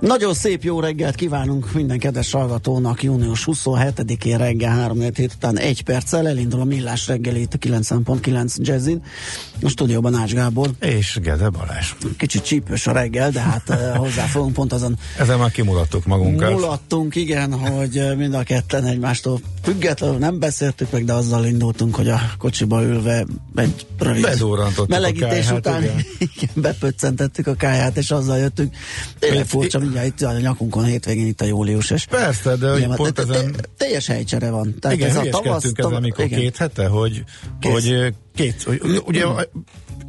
Nagyon szép jó reggelt kívánunk minden kedves hallgatónak június 27-én reggel 3 hét után egy perccel elindul a Millás reggeli itt a 90.9 Jazzin. A stúdióban Ács Gábor. És Gede Balázs. Kicsit csípős a reggel, de hát hozzá fogunk pont azon Ezzel már kimulattuk magunkat. mulattunk, igen, hogy mind a ketten egymástól függetlenül nem beszéltük meg, de azzal indultunk, hogy a kocsiba ülve egy rövid Bedurrantottuk a melegítés kályhát, után igen. igen, bepöccentettük a káját, és azzal jöttünk. Tényleg furcsa, mindjárt itt a nyakunkon hétvégén itt a július, és Persze, de hogy pont ezen... teljes helycsere van. Tehát Igen, ez a tavasz, ezen, amikor igen. két hete, hogy, Kész. hogy két, hogy, ugye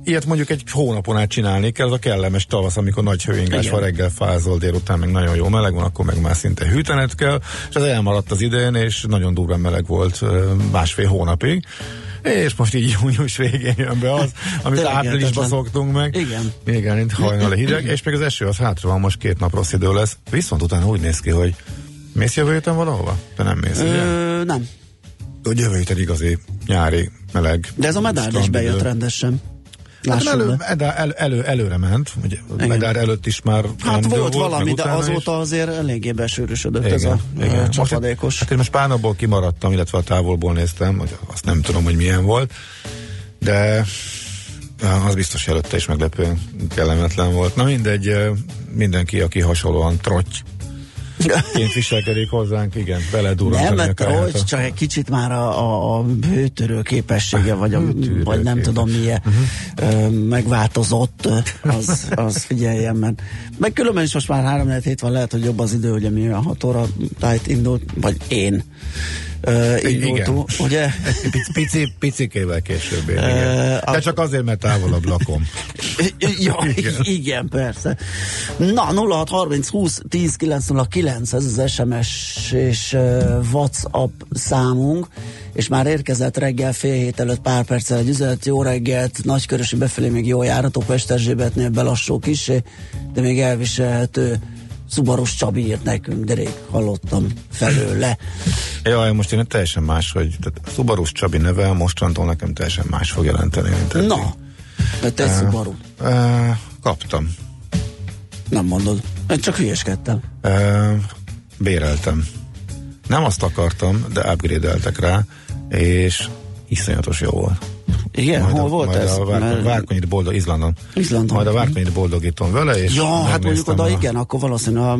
ilyet mondjuk egy hónapon át csinálni kell, az a kellemes tavasz, amikor nagy hőingás van, reggel fázol, délután meg nagyon jó meleg van, akkor meg már szinte hűtenet kell, és ez elmaradt az idén, és nagyon durván meleg volt másfél hónapig. És most így június végén jön be az, amit áprilisban szoktunk meg. Igen. Igen, mint hajnali hideg, és még az eső az hátra van, most két nap rossz idő lesz. Viszont utána úgy néz ki, hogy mész jövő héten valahova? Te nem mész, ugye? Ö, nem. Hogy jövő héten igazi nyári, meleg. De ez a medál is bejött rendesen. Hát elő, elő, elő, elő, előre ment, ugye medár előtt is már Hát volt valami, de azóta is. azért eléggé besűrűsödött igen, ez a igen. Most, csapadékos. hát én most Pánabból kimaradtam, illetve a távolból néztem, hogy azt nem tudom, hogy milyen volt, de az biztos előtte is meglepően kellemetlen volt. Na mindegy, mindenki, aki hasonlóan trotty ként viselkedik hozzánk, igen, beledurrantani Nem, káját hogy a- csak egy kicsit már a, a, a hőtörő képessége, vagy, a, Hőtörő vagy nem képes. tudom milyen uh-huh. megváltozott, az, az figyeljen, mert meg különben is most már három hét van, lehet, hogy jobb az idő, ugye mi a 6 óra tájt indult, vagy én uh, indultunk, ugye? Pici, pici, picikével később én, Eh, igen. De csak azért, mert távolabb lakom. ja, igen. igen, persze. Na, 06 30 20 10 909, ez az SMS és uh, WhatsApp számunk, és már érkezett reggel fél hét előtt pár perccel egy üzenet, jó reggelt, nagykörösi befelé még jó járatok, Esterzsébetnél belassó kisé, de még elviselhető. Szubaros Csabi írt nekünk, de rég hallottam felőle. Jaj, most én teljesen más, hogy tehát Szubarus Csabi neve mostantól nekem teljesen más fog jelenteni, mint. Na, mert te egy Subaru. Uh, kaptam. Nem mondod. Én csak hülyeskedtem. Uh, béreltem. Nem azt akartam, de upgrade-eltek rá, és iszonyatos jó volt. Igen, Majd hol a, volt majd ez? A vár, Mert- Várkonyit boldog, Izlandon. Izlandon. Majd a Várkonyit boldogítom vele, és Ja, hát mondjuk oda a- igen, akkor valószínűleg a,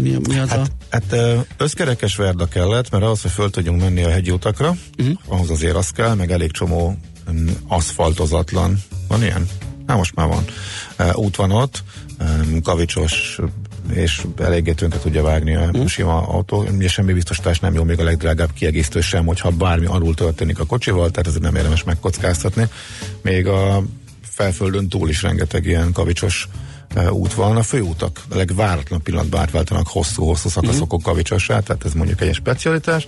mi, mi az Hát, a... hát összkerekes verda kellett, mert ahhoz, hogy föl tudjunk menni a hegyi utakra, Mhm. uh-huh. ahhoz azért az kell, meg elég csomó um, aszfaltozatlan. Van ilyen? Na most már van. Uh, út van ott, um, kavicsos és eléggé tönkre tudja vágni a Mhm. uh-huh. sima autó. Ugye semmi biztosítás nem jó, még a legdrágább kiegészítő sem, hogyha bármi alul történik a kocsival, tehát ezért nem érdemes megkockáztatni. Még a felföldön túl is rengeteg ilyen kavicsos uh, út van. A főútak a legváratlan pillanatban átváltanak hosszú-hosszú szakaszokon kavicsossá, tehát ez mondjuk egy specialitás.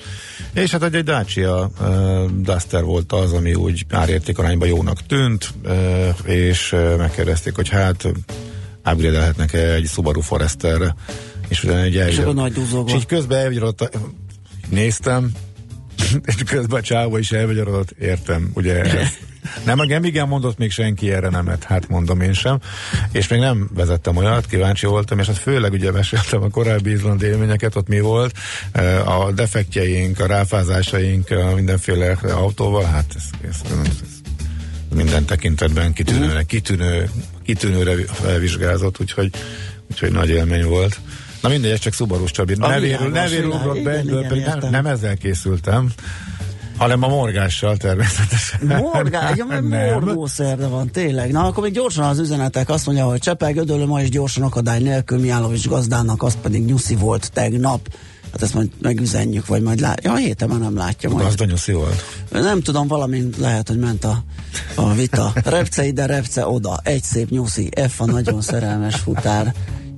És hát egy, egy Dacia uh, Duster volt az, ami úgy árértékarányban jónak tűnt, uh, és uh, megkérdezték, hogy hát upgrade-elhetnek-e egy Subaru Foresterre, és utána egy És akkor nagy duzzogva. És így közben elvigyarott, néztem, és közben a csávó is elvegyarodott, értem, ugye ez. Nem, igen, igen, mondott még senki erre nemet, hát mondom én sem. És még nem vezettem olyat, kíváncsi voltam, és hát főleg ugye meséltem a korábbi izland élményeket, ott mi volt, a defektjeink, a ráfázásaink, a mindenféle autóval, hát ez, ez, ez minden tekintetben kitűnőre, kitűnő, kitűnőre vizsgázott, úgyhogy, úgyhogy nagy élmény volt. Na mindegy, ez csak Szubarus Csabi. Nevéről, nevéről ugrott be, egyből pedig nem, nem ezzel készültem. Hanem a morgással természetesen. Morgás, ja, mert morgószerde van, tényleg. Na, akkor még gyorsan az üzenetek. Azt mondja, hogy Csepel Gödöllő ma is gyorsan akadály nélkül, Miálovics gazdának, az pedig nyuszi volt tegnap. Hát ezt majd megüzenjük, vagy majd látja. Ja, a héten már nem látja majd. Gazda nyuszi volt. Nem tudom, valami lehet, hogy ment a, a vita. Repce ide, repce oda. Egy szép nyuszi. F a nagyon szerelmes futár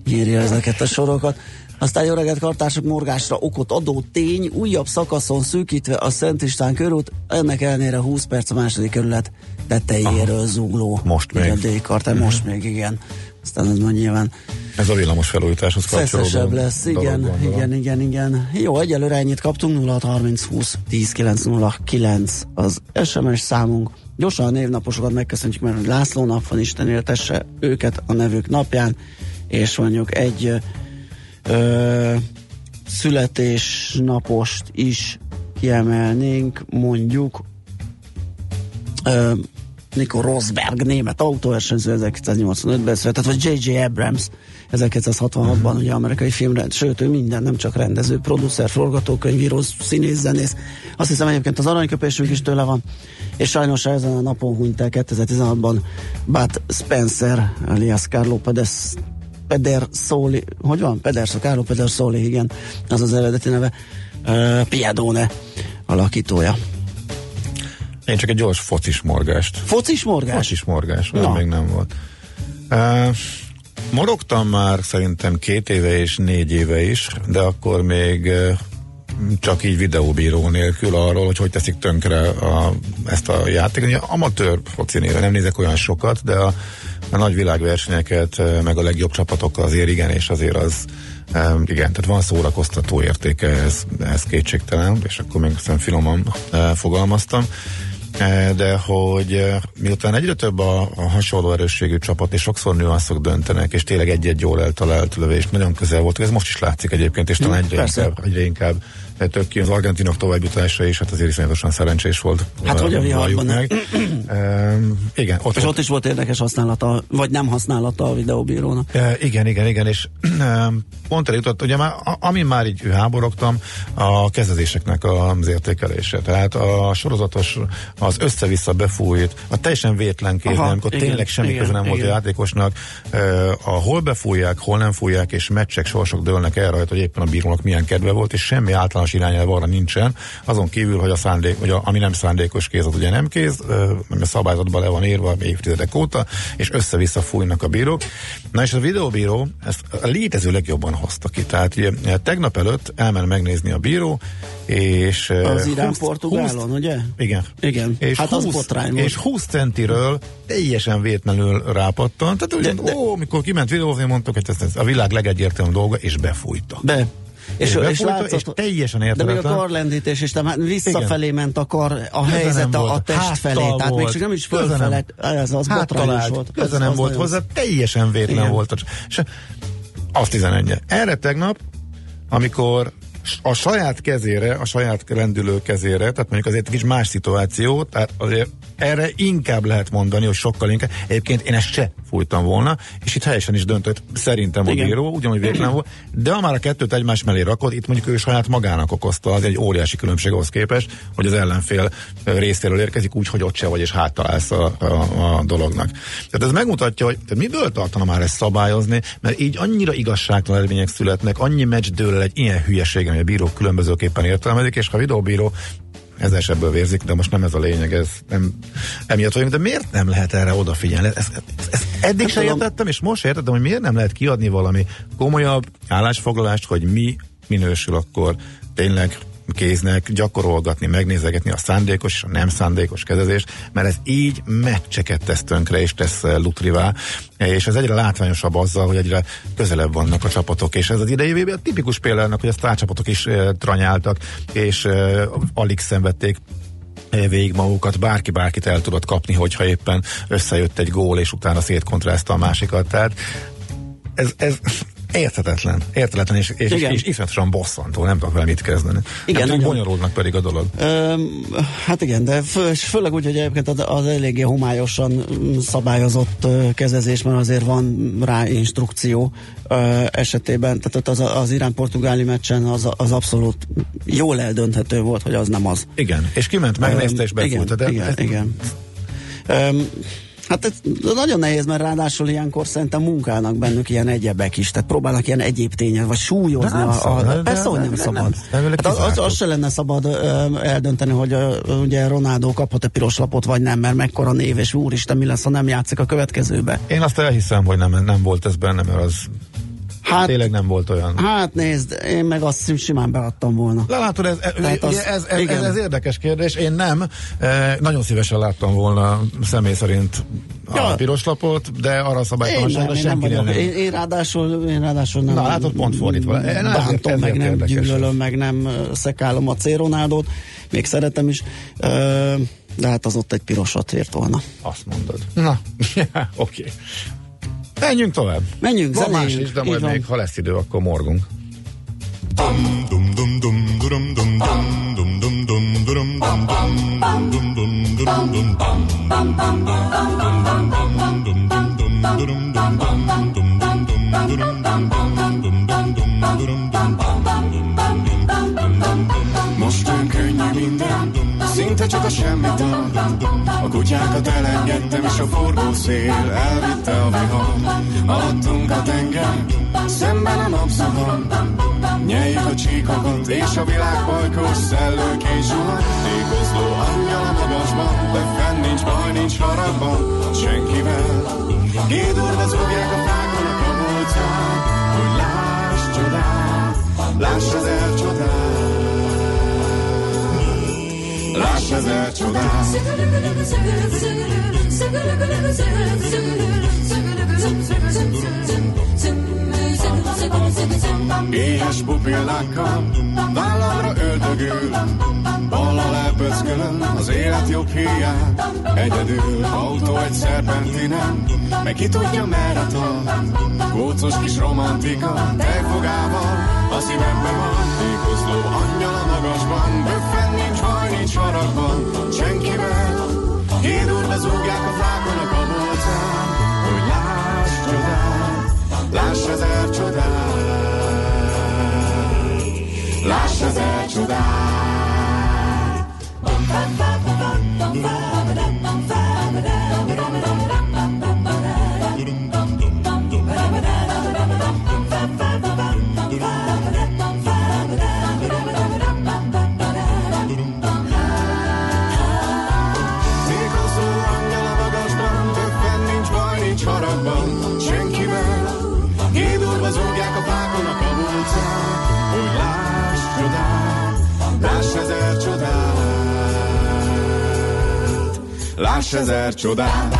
írja ezeket a sorokat. Aztán jó reggelt kartársak morgásra okot adó tény, újabb szakaszon szűkítve a Szent István körút, ennek ellenére 20 perc a második kerület tetejéről zugló. Most még. D-kartár, uh-huh. most még, igen. Aztán ez majd nyilván ez a villamos felújításhoz kapcsolódó lesz, igen, dolog, igen, igen, igen. Jó, egyelőre ennyit kaptunk, 0630 20 10 909 az SMS számunk. Gyorsan a névnaposokat megköszönjük, mert László nap van, Isten éltesse őket a nevük napján, és mondjuk egy ö, születésnapost is kiemelnénk, mondjuk ö, Nico Rosberg, német autóversenyző 1985-ben született, vagy J.J. Abrams 1966-ban, ugye amerikai filmrend, sőt, ő minden, nem csak rendező, producer, forgatókönyvíró, színész, zenész. Azt hiszem egyébként az aranyköpésünk is tőle van, és sajnos ezen a napon hunyt el 2016-ban Bud Spencer, alias Carlo Pedes Peder Szóli, hogy van? Pederso, Carlo Peder Szóli, igen, az az eredeti neve, uh, Piadone alakítója. Én csak egy gyors focis morgást. Focis morgás? Focis morgás, no. még nem volt. Uh, morogtam már szerintem két éve és négy éve is, de akkor még uh, csak így videóbíró nélkül arról, hogy hogy teszik tönkre a, ezt a játékot. Amatőr foci nem nézek olyan sokat, de a a nagy világversenyeket, meg a legjobb csapatokkal azért igen, és azért az igen, tehát van szórakoztató értéke, ez, ez kétségtelen, és akkor még aztán finoman fogalmaztam de hogy miután egyre több a, a hasonló erősségű csapat, és sokszor nüanszok döntenek, és tényleg egy-egy jól eltalált lövés nagyon közel volt, ez most is látszik egyébként, és talán egyre, inkább, egyre inkább tök ki az argentinok továbbjutása is, hát azért iszonyatosan szerencsés volt. Hát hogy a meg. um, igen. Ott és ott is volt érdekes használata, vagy nem használata a videóbírónak. Uh, igen, igen, igen, és um, pont eljutott, ugye már, amin már így háborogtam, a kezdezéseknek az értékelése. Tehát a sorozatos, az össze-vissza befújt, a teljesen vétlen kéz, amikor igen, tényleg semmi köze nem igen. volt a játékosnak, a hol befújják, hol nem fújják, és meccsek sorsok dőlnek el rajta, hogy éppen a bírónak milyen kedve volt, és semmi általános irányelv arra nincsen, azon kívül, hogy a szándék, hogy a, ami nem szándékos kéz, az ugye nem kéz, mert a szabályzatban le van írva évtizedek óta, és össze-vissza fújnak a bírók. Na és a videóbíró ezt a létező legjobban hozta ki. Tehát ugye, tegnap előtt elmen megnézni a bíró, és... Az Irán Portugálon, ugye? Igen. Igen, és hát 20, az botrány És 20 centiről teljesen vétlenül rápattant. Tehát de, de, ó, mikor kiment videózni, mondtuk, hogy ez, ez a világ legegyértelműbb dolga, és befújta. Be. És, és, és, látszott, és teljesen értetlen. De még a karlendítés, és tehát visszafelé Igen. ment a kar, a helyzet a, a test felé, volt. tehát még csak nem is fölfele, ez az botrányos volt. Köze nem volt hozzá, teljesen vétlen Igen. volt. És azt 11 Erre tegnap, amikor a saját kezére, a saját rendülő kezére, tehát mondjuk azért egy kis más szituáció, tehát azért erre inkább lehet mondani, hogy sokkal inkább. Egyébként én ezt se fújtam volna, és itt helyesen is döntött szerintem a bíró, ugyanúgy véletlen volt, de ha már a kettőt egymás mellé rakod, itt mondjuk ő saját magának okozta, az egy óriási különbség ahhoz képest, hogy az ellenfél részéről érkezik úgy, hogy ott se vagy, és háttalálsz a, a, a dolognak. Tehát ez megmutatja, hogy tehát miből tartana már ezt szabályozni, mert így annyira igazságtalan eredmények születnek, annyi meccs dől egy ilyen hülyeség, hogy a bírók különbözőképpen értelmezik, és ha a videóbíró ez esetből vérzik, de most nem ez a lényeg, ez nem emiatt vagyunk, de miért nem lehet erre odafigyelni? Ezt, ezt, ezt eddig sem értettem, és most értettem, hogy miért nem lehet kiadni valami komolyabb állásfoglalást, hogy mi minősül akkor tényleg kéznek gyakorolgatni, megnézegetni a szándékos és a nem szándékos kezezést, mert ez így meccseket tesz tönkre és tesz lutrivá, és ez egyre látványosabb azzal, hogy egyre közelebb vannak a csapatok, és ez az idei tipikus példának, hogy a sztárcsapatok is e, tranyáltak, és e, alig szenvedték végig magukat, bárki bárkit el tudott kapni, hogyha éppen összejött egy gól, és utána szétkontrázta a másikat. Tehát ez, ez érthetetlen, érthetetlen, és, és, és, és iszonyatosan bosszantó, nem tudok vele mit kezdeni. Igen, nem bonyolultnak pedig a dolog. Ö, hát igen, de fő, főleg úgy, hogy egyébként az, az eléggé homályosan szabályozott kezezés, mert azért van rá instrukció ö, esetében, tehát az, az Irán-Portugáli meccsen az, az abszolút jól eldönthető volt, hogy az nem az. Igen, és kiment, megnézte és befújta. Igen, igen, ez... igen. Ö, Hát ez nagyon nehéz, mert ráadásul ilyenkor szerintem munkálnak bennük ilyen egyebek is, tehát próbálnak ilyen egyéb tények, vagy súlyozni. Nem a, szabad, a, persze, hogy nem, nem szabad. Nem, nem, hát az, az, az se lenne szabad ö, eldönteni, hogy ö, ugye Ronaldo kaphat-e piros lapot, vagy nem, mert mekkora név, és úristen, mi lesz, ha nem játszik a következőbe. Én azt elhiszem, hogy nem, nem volt ez benne, mert az Hát, Tényleg nem volt olyan. Hát nézd, én meg azt simán beadtam volna. Látod, ez, az, ez, ez, ez, ez érdekes kérdés. Én nem. E, nagyon szívesen láttam volna személy szerint a ja. piros lapot, de arra szabálytalanságra senki nem. nem. Én, én, ráadásul, én ráadásul nem. Na, látod, pont fordítva. Én bántom, meg nem gyűlölöm, meg nem szekálom a céronádót. Még szeretem is. De hát az ott egy pirosat ért volna. Azt mondod. Na, oké. Okay. Menjünk tovább. Menjünk, Van más is, de majd még, ha lesz idő, akkor morgunk. Most csak a kutyákat elengedtem, és a forgó szél elvitte a vihar. Alattunk a tenger, szemben a napszakon. Nyeljük a csíkokat, és a világ pajkos szellőként zsuhat. Tékozló angyal a magasban, de fenn nincs baj, nincs haragban, senkivel. Gédurva zúgják a fákon a kabolcát, hogy láss csodát, láss az elcsodát. Láss ezer csodát. Éhes pupillákkal vállamra öldögül, bal lepöckölöm az élet jobb híját. Egyedül autó egy szerpentinen, meg ki tudja merre tart. Kócos kis romantika, tejfogával, a Láss ezer csodát!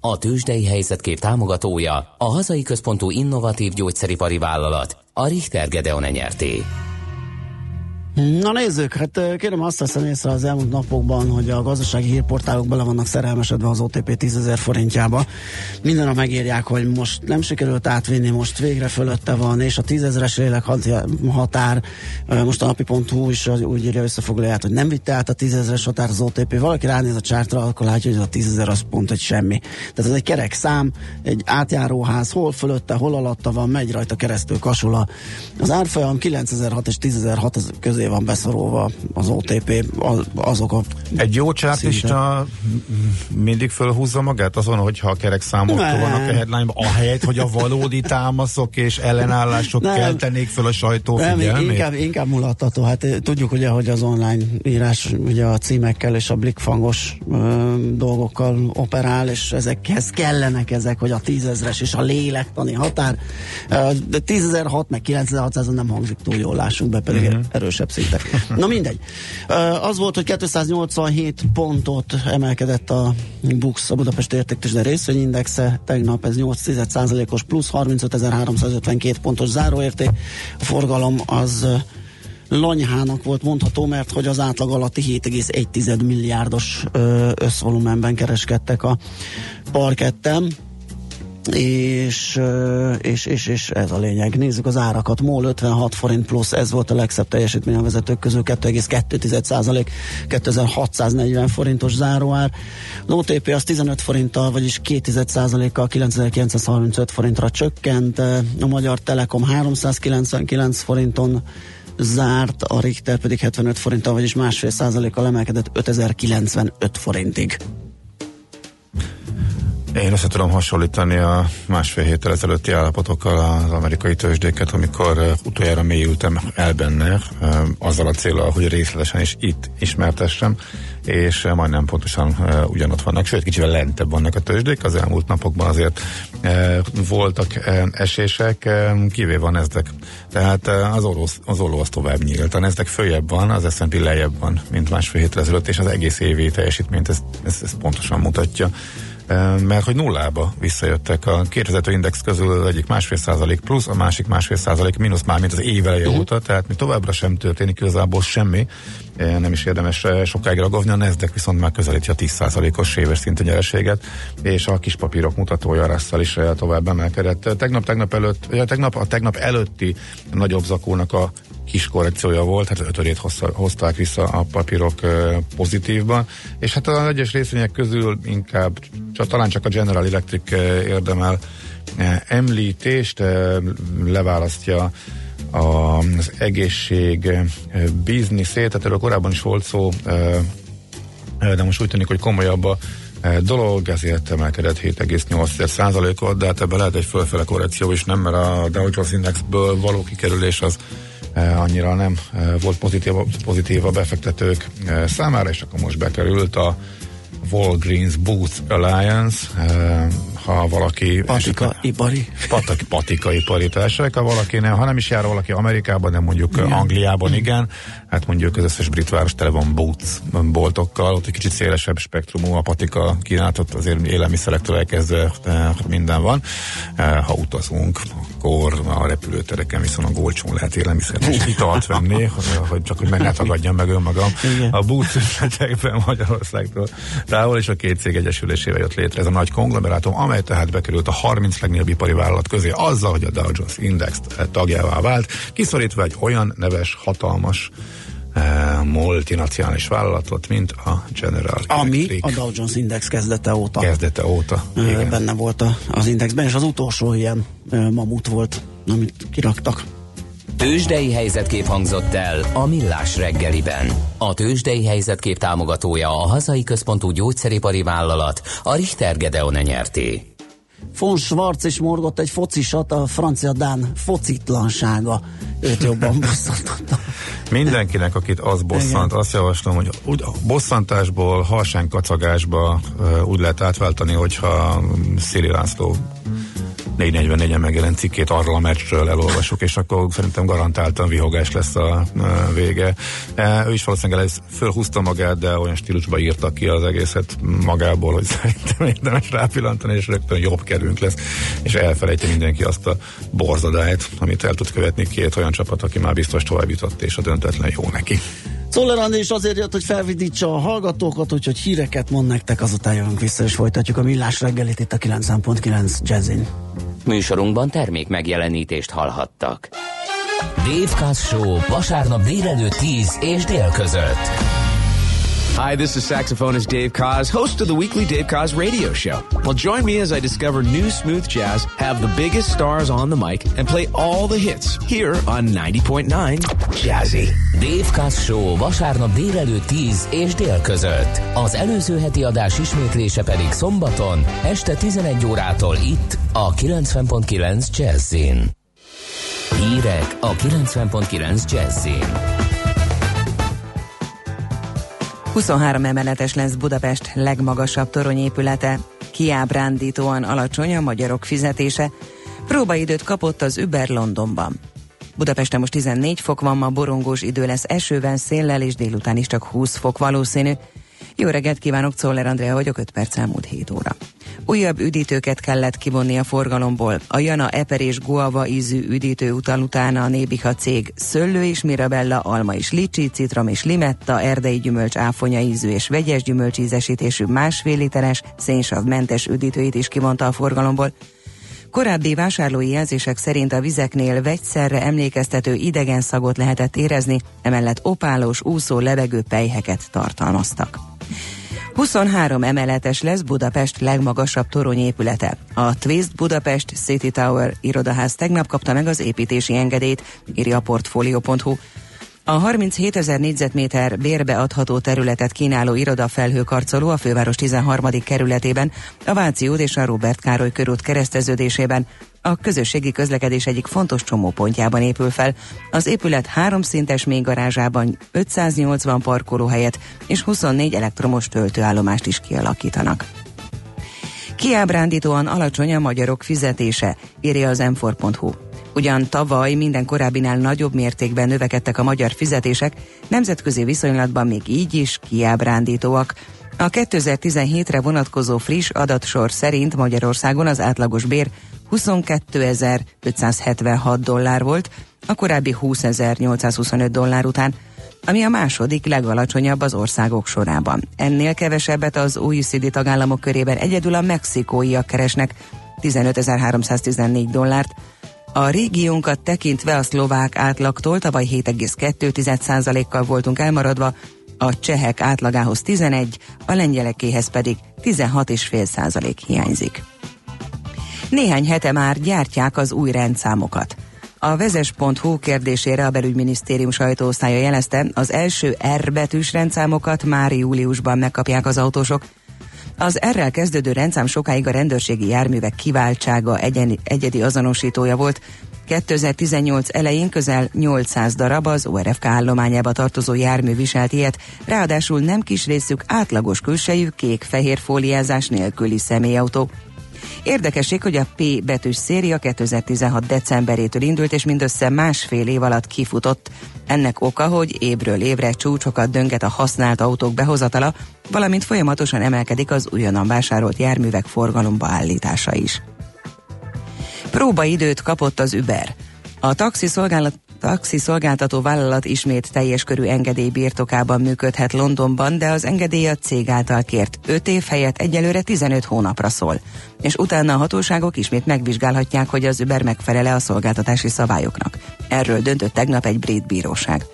A Tősdei helyzetkép támogatója a hazai központú innovatív gyógyszeripari vállalat, a Richter Gedeon nyerté. Na nézzük, hát kérem azt veszem észre az elmúlt napokban, hogy a gazdasági hírportálok bele vannak szerelmesedve az OTP 10 forintjába. Minden nap megírják, hogy most nem sikerült átvinni, most végre fölötte van, és a tízezeres lélek határ, most a napi.hu is úgy írja összefoglalóját, hogy nem vitte át a tízezeres határ az OTP. Valaki ránéz a csártra, akkor látja, hogy a tízezer az pont egy semmi. Tehát ez egy kerek szám, egy átjáróház, hol fölötte, hol alatta van, megy rajta keresztül kasula. Az árfolyam 9006 és 10006 közé van beszorulva az OTP, az, azok a Egy jó csártista mindig fölhúzza magát azon, hogyha a kerek számok vannak a headline ahelyett, hogy a valódi támaszok és ellenállások nem. keltenék föl a sajtó nem? Inkább, inkább mulattató. Hát eh, tudjuk ugye, hogy az online írás ugye a címekkel és a blikfangos ö, dolgokkal operál, és ezekhez kellenek ezek, hogy a tízezres és a lélektani határ. De 10.006 meg 9.600 nem hangzik túl jól, lássunk be, pedig uh-huh. erősebb szintek. Na mindegy. Az volt, hogy 287 pontot emelkedett a BUX, a Budapest értéktősde részvényindexe, tegnap ez 8% os plusz, 35.352 pontos záróérték. A forgalom az lanyhának volt mondható, mert hogy az átlag alatti 7,1 milliárdos összvolumenben kereskedtek a parketten és, és, és, és ez a lényeg. Nézzük az árakat. MOL 56 forint plusz, ez volt a legszebb teljesítmény a vezetők közül, 2,2 százalék, 2640 forintos záróár. Az OTP az 15 forinttal, vagyis 2 százalékkal 9935 forintra csökkent. A Magyar Telekom 399 forinton zárt, a Richter pedig 75 forinttal, vagyis másfél százalékkal emelkedett 5095 forintig. Én össze tudom hasonlítani a másfél héttel ezelőtti állapotokkal az amerikai tőzsdéket, amikor utoljára mélyültem el benne, azzal a célral, hogy részletesen is itt ismertessem, és majdnem pontosan ugyanott vannak, sőt kicsivel lentebb vannak a tőzsdék, az elmúlt napokban azért voltak esések, kivéve a nezdek. Tehát az, orosz, az olló az tovább nyílt. A nezdek följebb van, az S&P lejjebb van, mint másfél héttel ezelőtt, és az egész évi teljesítményt ez, ez, ez pontosan mutatja mert hogy nullába visszajöttek. A 2000 index közül az egyik másfél százalék plusz, a másik másfél százalék mínusz már, mint az éveleje uh-huh. óta, tehát mi továbbra sem történik igazából semmi, nem is érdemes sokáig ragovni, a Nasdaq viszont már közelíti a 10 százalékos éves szintű nyereséget, és a kis papírok mutatója Russell is tovább emelkedett. Tegnap, tegnap előtt, tegnap, a tegnap előtti nagyobb zakónak a kis korrekciója volt, hát ötödét hozták vissza a papírok pozitívban, és hát az egyes részvények közül inkább csak, talán csak a General Electric érdemel említést, leválasztja az egészség bizniszét, tehát erről korábban is volt szó, de most úgy tűnik, hogy komolyabb a dolog, ezért emelkedett 7,8%-ot, de hát ebben lehet egy fölfele korrekció is, nem, mert a Dow Jones Indexből való kikerülés az annyira nem volt pozitív, pozitív a befektetők számára, és akkor most bekerült a Walgreens Boots Alliance, ha valaki... Patika ipari. Patak, patika ipari társaság, ha valaki nem, ha nem is jár valaki Amerikában, nem mondjuk igen. Angliában, igen, hát mondjuk az összes brit város tele van Boots boltokkal, ott egy kicsit szélesebb spektrumú a patika kínálatot, azért élelmiszerektől elkezdve minden van. Ha utazunk, akkor a repülőtereken viszont olcsón lehet élelmiszert és italt venni, hogy csak hogy meg ne tagadjam meg önmagam. Igen. A Boots üzletekben Magyarországtól távol, és a két cég egyesülésével jött létre ez a nagy konglomerátum, amely tehát bekerült a 30 legnagyobb ipari vállalat közé azzal, hogy a Dow Jones Index tagjává vált, kiszorítva egy olyan neves, hatalmas eh, multinacionális vállalatot, mint a General Ami Electric. a Dow Jones Index kezdete óta. Kezdete óta, igen. Benne volt a, az indexben, és az utolsó ilyen mamut volt, amit kiraktak. Tőzsdei helyzetkép hangzott el a Millás reggeliben. A Tőzsdei helyzetkép támogatója a hazai központú gyógyszeripari vállalat, a Richter Gedeon nyerté. Von Schwarz is morgott egy focisat, a francia Dán focitlansága őt jobban bosszantotta. Mindenkinek, akit az bosszant, Igen. azt javaslom, hogy úgy, bosszantásból, harsány kacagásba úgy lehet átváltani, hogyha Szili László 444-en megjelent cikkét arról a meccsről elolvasok, és akkor szerintem garantáltan vihogás lesz a, vége. E, ő is valószínűleg ez fölhúzta magát, de olyan stílusba írta ki az egészet magából, hogy szerintem érdemes rápillantani, és rögtön jobb kedvünk lesz, és elfelejti mindenki azt a borzadályt, amit el tud követni két olyan csapat, aki már biztos tovább jutott, és a döntetlen jó neki. Szoller is azért jött, hogy felvidítsa a hallgatókat, úgyhogy híreket mond nektek, azután jövünk vissza, és folytatjuk a millás reggelit itt a 9.9 Jazzin. Műsorunkban termék megjelenítést hallhattak. Dave Kass Show vasárnap délelőtt 10 és dél között. Hi, this is saxophonist Dave Koz, host of the weekly Dave Koz radio show. Well, join me as I discover new smooth jazz, have the biggest stars on the mic, and play all the hits here on 90.9 Jazzy. Dave Koz Show vasárnap délelőtt 10 és dél között. Az előző heti adás ismétlése pedig szombaton este 11 órától itt a 90.9 Jazzin. Hírek a 90.9 Jazzin. 23 emeletes lesz Budapest legmagasabb toronyépülete, kiábrándítóan alacsony a magyarok fizetése, próbaidőt kapott az Uber Londonban. Budapesten most 14 fok van, ma borongós idő lesz esővel, széllel és délután is csak 20 fok valószínű. Jó reggelt kívánok, Czoller Andrea vagyok, 5 perc elmúlt 7 óra. Újabb üdítőket kellett kivonni a forgalomból. A Jana Eper és Guava ízű üdítő utal utána a Nébiha cég Szöllő és Mirabella, Alma és Licsi, Citrom és Limetta, Erdei gyümölcs áfonya ízű és vegyes gyümölcsízesítésű másfél literes, szénsav mentes üdítőit is kivonta a forgalomból. Korábbi vásárlói jelzések szerint a vizeknél vegyszerre emlékeztető idegen szagot lehetett érezni, emellett opálos, úszó levegő pejheket tartalmaztak. 23 emeletes lesz Budapest legmagasabb toronyépülete. A Twist Budapest City Tower irodaház tegnap kapta meg az építési engedélyt, írja a Portfolio.hu. A 37 ezer négyzetméter bérbeadható területet kínáló irodafelhőkarcoló a főváros 13. kerületében, a Váci út és a Robert Károly körút kereszteződésében a közösségi közlekedés egyik fontos csomópontjában épül fel. Az épület háromszintes mélygarázsában 580 parkolóhelyet és 24 elektromos töltőállomást is kialakítanak. Kiábrándítóan alacsony a magyarok fizetése, írja az m Ugyan tavaly minden korábbinál nagyobb mértékben növekedtek a magyar fizetések, nemzetközi viszonylatban még így is kiábrándítóak. A 2017-re vonatkozó friss adatsor szerint Magyarországon az átlagos bér 22.576 dollár volt, a korábbi 20.825 dollár után, ami a második legalacsonyabb az országok sorában. Ennél kevesebbet az OECD tagállamok körében egyedül a mexikóiak keresnek 15.314 dollárt, a régiónkat tekintve a szlovák átlagtól tavaly 7,2%-kal voltunk elmaradva, a csehek átlagához 11, a lengyelekéhez pedig 16,5% hiányzik. Néhány hete már gyártják az új rendszámokat. A vezes.hu kérdésére a belügyminisztérium sajtóosztálya jelezte, az első R betűs rendszámokat már júliusban megkapják az autósok, az erre kezdődő rendszám sokáig a rendőrségi járművek kiváltsága egyeni, egyedi azonosítója volt. 2018 elején közel 800 darab az ORFK állományába tartozó jármű viselt ilyet, ráadásul nem kis részük átlagos külsejű kék-fehér fóliázás nélküli személyautó. Érdekesség, hogy a P betűs széria 2016. decemberétől indult, és mindössze másfél év alatt kifutott. Ennek oka, hogy évről évre csúcsokat dönget a használt autók behozatala, valamint folyamatosan emelkedik az újonnan vásárolt járművek forgalomba állítása is. Próbaidőt kapott az Uber. A taxiszolgálat taxi szolgáltató vállalat ismét teljes körű engedély birtokában működhet Londonban, de az engedély a cég által kért 5 év helyett egyelőre 15 hónapra szól. És utána a hatóságok ismét megvizsgálhatják, hogy az Uber megfelele a szolgáltatási szabályoknak. Erről döntött tegnap egy brit bíróság.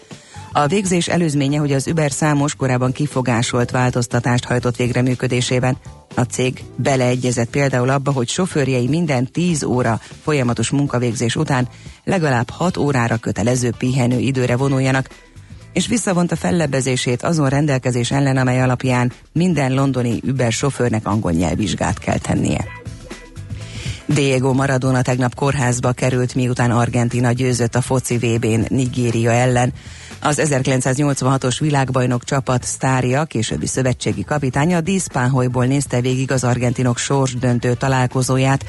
A végzés előzménye, hogy az Uber számos korábban kifogásolt változtatást hajtott végre működésében. A cég beleegyezett például abba, hogy sofőrjei minden 10 óra folyamatos munkavégzés után legalább 6 órára kötelező pihenő időre vonuljanak, és visszavonta fellebezését azon rendelkezés ellen, amely alapján minden londoni Uber sofőrnek angol nyelvvizsgát kell tennie. Diego Maradona tegnap kórházba került, miután Argentina győzött a foci VB-n Nigéria ellen. Az 1986-os világbajnok csapat sztárja, későbbi szövetségi kapitánya a díszpánholyból nézte végig az argentinok sorsdöntő találkozóját.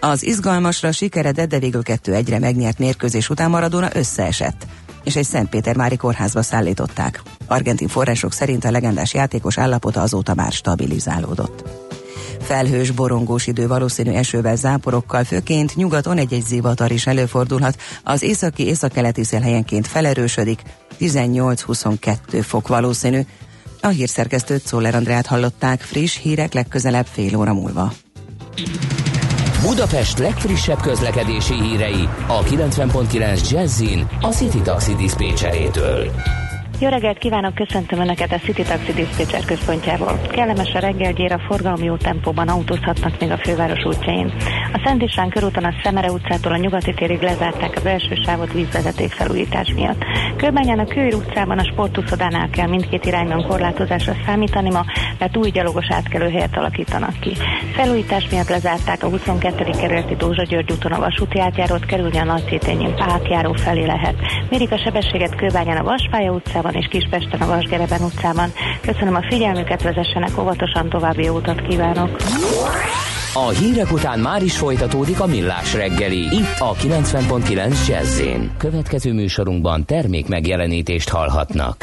Az izgalmasra sikeredett, de végül kettő egyre megnyert mérkőzés után Maradona összeesett és egy Szentpétervári kórházba szállították. Argentin források szerint a legendás játékos állapota azóta már stabilizálódott. Felhős, borongós idő valószínű esővel, záporokkal, főként nyugaton egy-egy zivatar is előfordulhat. Az északi északkeleti szél helyenként felerősödik, 18-22 fok valószínű. A hírszerkesztőt Szoller Andrát hallották, friss hírek legközelebb fél óra múlva. Budapest legfrissebb közlekedési hírei a 90.9 Jazzin a City Taxi Dispécsejétől. Jó reggelt kívánok, köszöntöm Önöket a City Taxi Dispatcher központjából. Kellemes a reggelgyér, a forgalmi jó tempóban autózhatnak még a főváros útjain. A Szent István körúton a Szemere utcától a nyugati térig lezárták az első sávot vízvezeték felújítás miatt. Kőbányán a Kőr utcában a sportuszodánál kell mindkét irányban korlátozásra számítani ma, mert új gyalogos átkelőhelyet alakítanak ki. Felújítás miatt lezárták a 22. kerületi Dózsa György úton a vasúti átjárót, kerülni a Nagyszétényén Pákjáró felé lehet. Mérik a sebességet Kőbányán a Vaspálya utcában és Kispesten a Vasgereben utcában. Köszönöm a figyelmüket, vezessenek óvatosan, további jó utat kívánok! A hírek után már is folytatódik a millás reggeli, itt a 90.9 jazz Következő műsorunkban termék megjelenítést hallhatnak.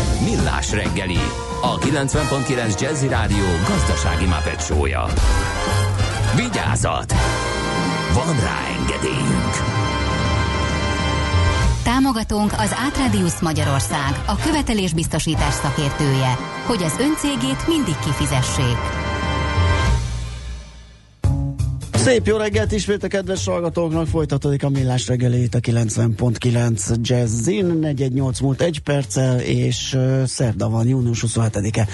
Millás reggeli, a 90.9 Jazzy Rádió gazdasági mapetsója. Vigyázat! Van rá engedélyünk! Támogatónk az Átrádiusz Magyarország, a követelésbiztosítás szakértője, hogy az öncégét mindig kifizessék. Szép jó reggelt ismét a kedves hallgatóknak, folytatódik a millás reggelét a 90.9 Jazzin, 418 múlt egy perccel, és uh, szerda van, június 27-e.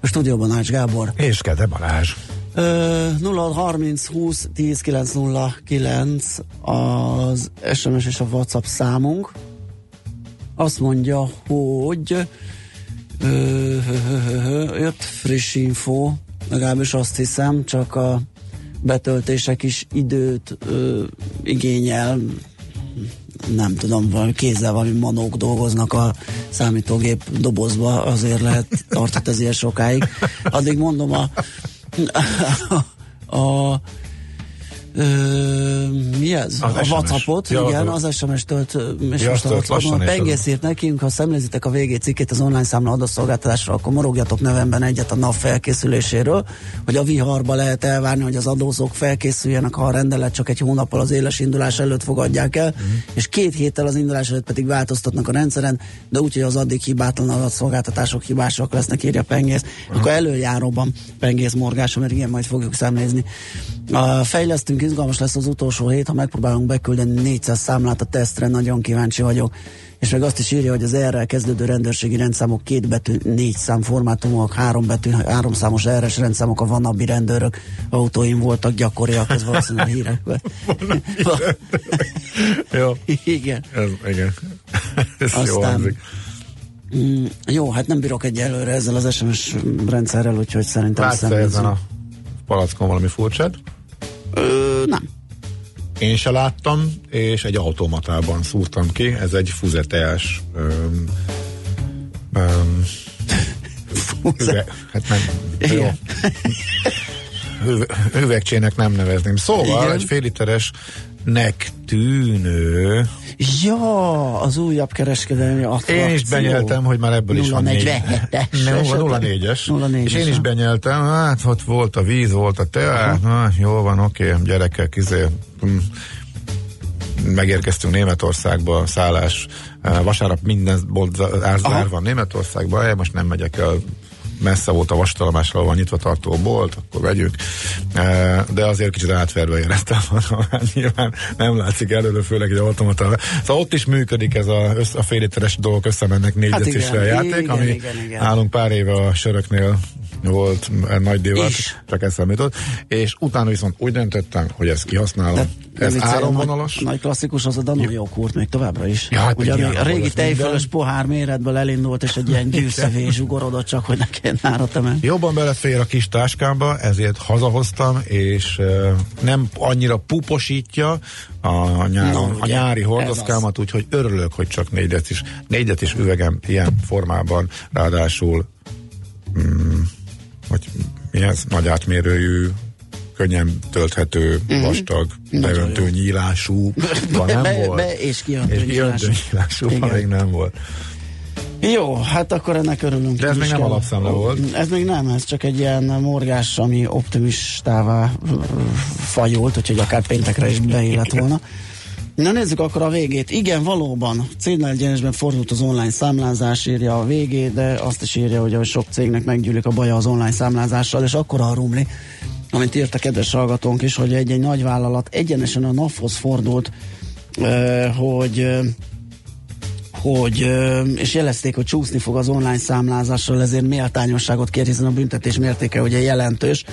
A stúdióban Ács Gábor. És Kede Balázs. Uh, 0 30 20 10 909 az SMS és a WhatsApp számunk. Azt mondja, hogy uh, jött friss info, legalábbis azt hiszem, csak a betöltések is időt ö, igényel, nem tudom, valami kézzel valami manók dolgoznak a számítógép dobozba, azért lehet tartott ez ilyen sokáig. Addig mondom a, a, a Ö, mi ez? Az a SMS. Whatsappot, Ja, igen, az- az SMS tölt, és Ja, most azt a tölt lassan Whatsappon is Pengész írt nekünk, ha szemlézitek a VG cikkét az online számla adószolgáltatásra, akkor morogjatok nevemben egyet a NAV felkészüléséről, hogy a viharba lehet elvárni, hogy az adózók felkészüljenek, ha a rendelet csak egy hónappal az éles indulás előtt fogadják el, Mhm. és két héttel az indulás előtt pedig változtatnak a rendszeren, de úgy, hogy az addig hibátlan adatszolgáltatások hibásak lesznek, írja Pengész. Akkor előjáróban Pengész morgása, mert igen, majd fogjuk szemlézni. A fejlesztünk, izgalmas lesz az utolsó hét, ha megpróbálunk beküldeni 400 számlát a tesztre, nagyon kíváncsi vagyok. És meg azt is írja, hogy az erre kezdődő rendőrségi rendszámok két betű, négy szám formátumok, három betű, három számos RS rendszámok a vanabbi rendőrök autóim voltak gyakoriak, ez valószínűleg hírekben. Jó, igen. ez, igen. ez jó Aztán- hangzik. Mm, jó, hát nem bírok egyelőre ezzel az SMS rendszerrel, úgyhogy szerintem Látsz ezen a palackon valami furcsát? Ö, nem. Én se láttam, és egy automatában szúrtam ki. Ez egy fuzeteás öm, öm, üve, hát nem, jó. Üvegcsének nem nevezném. Szóval Igen. egy fél literesnek tűnő Ja, az újabb kereskedelmi attrakció. Én is benyeltem, hogy már ebből is van négy. 047-es. Nem, esetleg? 04-es. 04-es, És én is benyeltem, hát ott volt a víz, volt a teát, na, jól van, oké, gyerekek, izé, hm, megérkeztünk Németországba, szállás, eh, vasárnap minden bolt zá- ár- zárva Németországba, most nem megyek el messze volt a vastalomásra, ahol van nyitva tartó bolt, akkor vegyük. De azért kicsit átverve éreztem magam, nyilván nem látszik előre, főleg egy automata. Szóval ott is működik ez a, a fél literes dolgok összemennek négy Hát igen, a játék, igen, ami igen, igen. nálunk pár éve a söröknél volt eh, nagy divat, Is. csak eszembe jutott, és utána viszont úgy döntöttem, hogy ezt kihasználom. De, ez áramvonalos. Nagy, nagy klasszikus az a Danone joghurt még továbbra is. Ja, hát Ugye a régi tejfölös pohár méretből elindult, és egy ilyen gyűrszövé zsugorodott csak, hogy ne kelljen árat emelni. Jobban belefér a kis táskámba, ezért hazahoztam, és nem annyira puposítja a, nyáron, Na, a nyári hordozkámat, úgyhogy örülök, hogy csak négyet is, négyet is üvegem ilyen formában, ráadásul mm, hogy mi ez, nagy átmérőjű, könnyen tölthető, vastag, beöntő nyílású, van nem be, volt. be és kijöntő és kiöntő nyílású, még nem volt. Jó, hát akkor ennek örülünk. De ez még nem kell. alapszámla volt. Ez még nem, ez csak egy ilyen morgás, ami optimistává fajult, úgyhogy akár péntekre is beillett volna. Na nézzük akkor a végét. Igen, valóban cégnél fordult az online számlázás, írja a végét, de azt is írja, hogy a sok cégnek meggyűlik a baja az online számlázással, és akkor a rumli, amit írt a kedves hallgatónk is, hogy egy, egy nagy vállalat egyenesen a NAV-hoz fordult, ö, hogy ö, hogy, és jelezték, hogy csúszni fog az online számlázással, ezért méltányosságot kér, hiszen a büntetés mértéke ugye jelentős,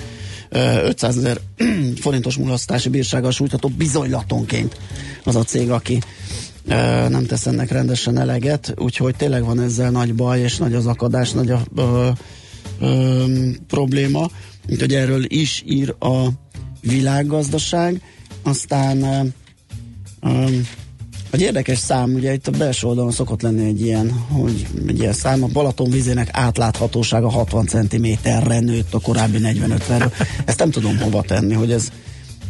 Ö, 500 ezer forintos mulasztási bírsággal sújtható bizonylatonként az a cég, aki nem tesz ennek rendesen eleget, úgyhogy tényleg van ezzel nagy baj, és nagy az akadás, nagy a ö, ö, probléma, úgyhogy erről is ír a világgazdaság, aztán ö, ö, egy érdekes szám, ugye itt a belső oldalon szokott lenni egy ilyen, hogy egy ilyen szám, a Balaton vízének átláthatósága 60 cm-re nőtt a korábbi 45-ről. Ezt nem tudom hova tenni, hogy ez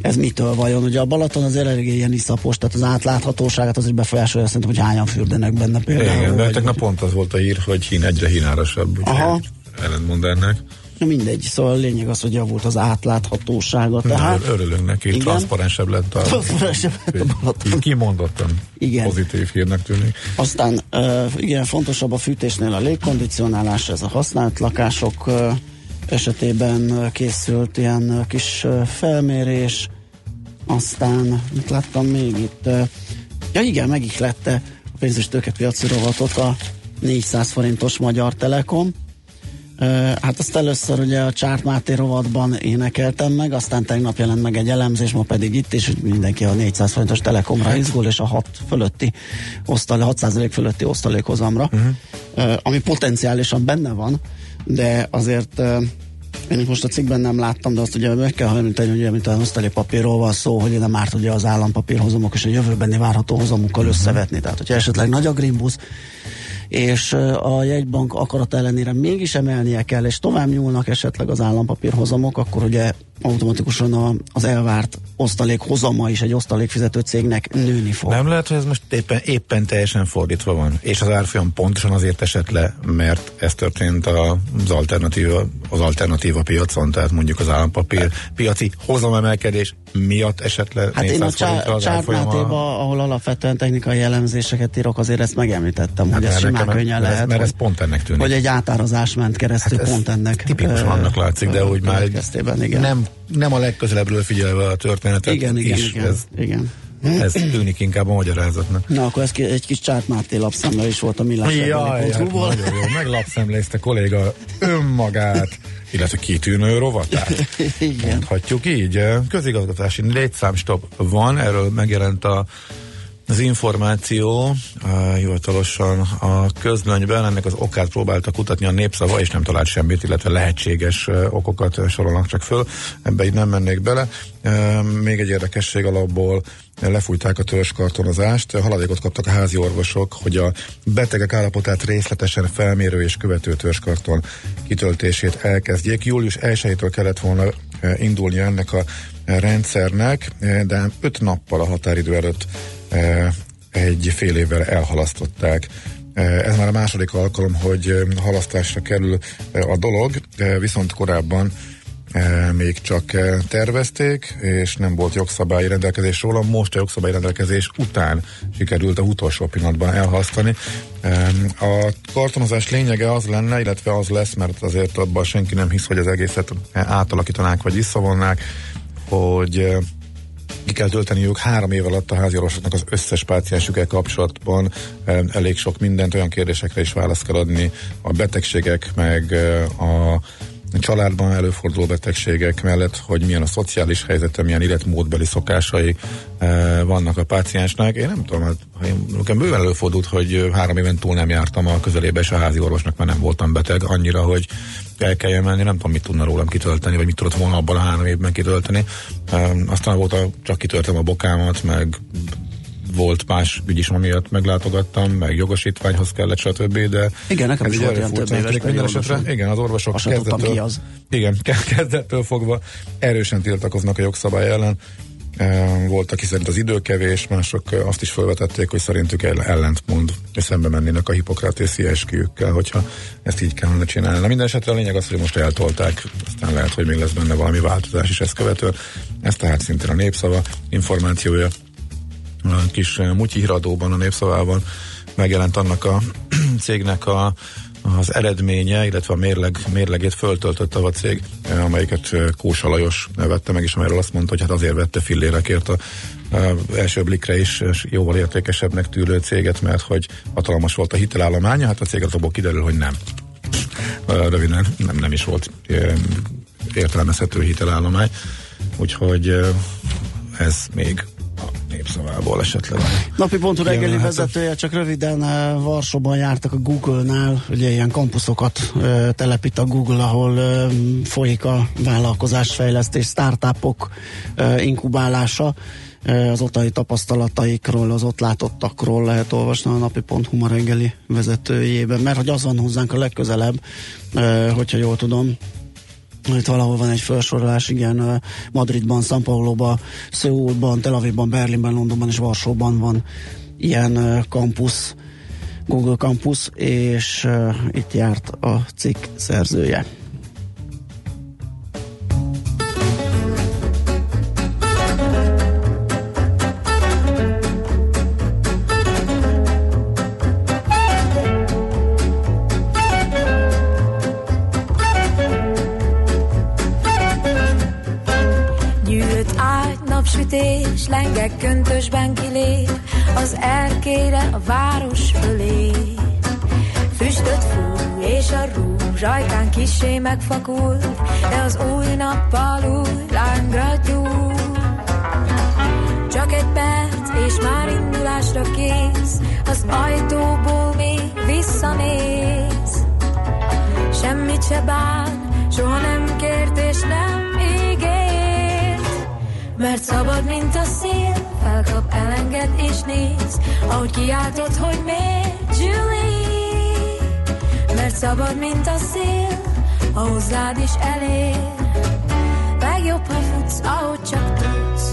ez mitől vajon? Ugye a Balaton az elég ilyen iszapos, tehát az átláthatóságát az is befolyásolja, szerintem, hogy hányan fürdenek benne például. Igen, de tegnap pont az volt a hír, hogy hín egyre hínárosabb, Aha. ellentmond ennek. Na mindegy, szóval a lényeg az, hogy javult az átláthatósága. Tehát, Na, örülünk neki, igen? transzparensebb lett a, transzparensebb lett a Balaton. Kimondottan igen. pozitív hírnek tűnik. Aztán igen, fontosabb a fűtésnél a légkondicionálás, ez a használt lakások esetében készült ilyen kis felmérés, aztán mit láttam még itt, ja igen, megihlette a pénzes tőkepiaci rovatot a 400 forintos Magyar Telekom, Hát azt először ugye a Csárt Máté rovatban énekeltem meg, aztán tegnap jelent meg egy elemzés, ma pedig itt is, mindenki a 400 forintos Telekomra izgul, és a 6 fölötti osztalék, 6% fölötti osztalékhozamra, uh-huh. ami potenciálisan benne van, de azért én most a cikkben nem láttam, de azt ugye meg kell említeni, hogy amit a osztali papírról van szó, hogy nem árt ugye az állampapírhozamok és a jövőbeni várható hozamukkal uh-huh. összevetni. Tehát, hogyha esetleg nagy a Greenbus, és a jegybank akarat ellenére mégis emelnie kell, és tovább nyúlnak esetleg az állampapírhozamok, akkor ugye automatikusan a, az elvárt osztalék hozama is egy osztalékfizető cégnek nőni fog. Nem lehet, hogy ez most éppen, éppen teljesen fordítva van, és az árfolyam pontosan azért esett le, mert ez történt az alternatíva, az alternatíva piacon, tehát mondjuk az állampapír piaci hozamemelkedés miatt esett le Hát én a csármátéba, ahol alapvetően technikai jellemzéseket írok, azért ezt megemlítettem, hát hogy ez simán könnyen lehet. Ez, mert ez pont ennek tűnik. Hogy egy átárazás ment keresztül, hát pont ennek. Tipikusan annak látszik, de hogy már igen. nem nem a legközelebbről figyelve a történetet igen, igen, is. Igen, ez, igen. Ez tűnik inkább a magyarázatnak. Na, akkor ez egy kis Csárt Máté lapszemle is volt a millás Jaj, hát nagyon jó, meglapszemlézte kolléga önmagát, illetve kitűnő rovatát. Igen. Mondhatjuk így. Közigazgatási létszámstop van, erről megjelent a az információ uh, hivatalosan a közlönyben, ennek az okát próbálta kutatni a népszava, és nem talált semmit, illetve lehetséges uh, okokat sorolnak csak föl, ebbe így nem mennék bele. Uh, még egy érdekesség alapból lefújták a törzskartonozást, haladékot kaptak a házi orvosok, hogy a betegek állapotát részletesen felmérő és követő törzskarton kitöltését elkezdjék. Július 1-től kellett volna indulni ennek a rendszernek, de öt nappal a határidő előtt egy fél évvel elhalasztották. Ez már a második alkalom, hogy halasztásra kerül a dolog, viszont korábban még csak tervezték, és nem volt jogszabályi rendelkezés róla. Most a jogszabályi rendelkezés után sikerült a utolsó pillanatban elhasztani. A kartonozás lényege az lenne, illetve az lesz, mert azért abban senki nem hisz, hogy az egészet átalakítanák vagy visszavonnák, hogy ki kell tölteni ők három év alatt a háziorvosoknak az összes páciensükkel kapcsolatban elég sok mindent, olyan kérdésekre is választ kell adni, a betegségek, meg a családban előforduló betegségek mellett, hogy milyen a szociális helyzete, milyen életmódbeli szokásai e, vannak a páciensnek. Én nem tudom, hát, nekem bőven előfordult, hogy három éven túl nem jártam a közelébe, és a házi orvosnak már nem voltam beteg, annyira, hogy el kelljen menni, nem tudom, mit tudna rólam kitölteni, vagy mit tudott volna abban a három évben kitölteni. E, aztán volt, a, csak kitöltem a bokámat, meg volt más ügy is, amiatt meglátogattam, meg jogosítványhoz kellett, stb. De igen, nekem is volt ilyen több éves minden esetre, Igen, az orvosok kezdettől, ki az. Igen, kezdettől fogva erősen tiltakoznak a jogszabály ellen. Volt, aki szerint az idő kevés, mások azt is felvetették, hogy szerintük ellentmond, és szembe mennének a hipokratészi esküjükkel, hogyha ezt így kellene csinálni. Na minden esetre a lényeg az, hogy most eltolták, aztán lehet, hogy még lesz benne valami változás is ezt követően. Ez tehát szintén a népszava információja kis eh, mutyi híradóban, a népszavában megjelent annak a cégnek a, az eredménye, illetve a mérleg, mérlegét föltöltötte a cég, eh, amelyiket eh, Kósa Lajos vette meg, és amelyről azt mondta, hogy hát azért vette fillérekért a, a első blikre is jóval értékesebbnek tűrő céget, mert hogy hatalmas volt a hitelállománya, hát a cég azokból kiderül, hogy nem. Röviden nem, nem is volt értelmezhető hitelállomány, úgyhogy ez még népszavából esetleg. Napi pontú reggeli vezetője, csak röviden uh, Varsóban jártak a Google-nál, ugye ilyen kampusokat uh, telepít a Google, ahol uh, folyik a vállalkozásfejlesztés, startupok inkubálása az ottani tapasztalataikról, az ott látottakról lehet olvasni a napi.hu ma reggeli vezetőjében, mert hogy az van hozzánk a legközelebb, hogyha jól tudom, itt valahol van egy felsorolás, igen, Madridban, São Pauloban, Szöulban, Tel Avivban, Berlinben, Londonban és Varsóban van ilyen kampusz, Google Campus, és itt járt a cikk szerzője. Köntösben kilép, az erkére a város fölé. Füstöt fúj, és a rúzs ajkán kisé megfakul, de az új nappal új lángra gyúl. Csak egy perc, és már indulásra kész, az ajtóból még visszanéz. Semmit se bán, soha nem kért és nem mert szabad, mint a szél, felkap, elenged és néz, ahogy kiáltod, hogy miért, Julie. Mert szabad, mint a szél, a hozzád is elér. Legjobb, ha futsz, ahogy csak tudsz,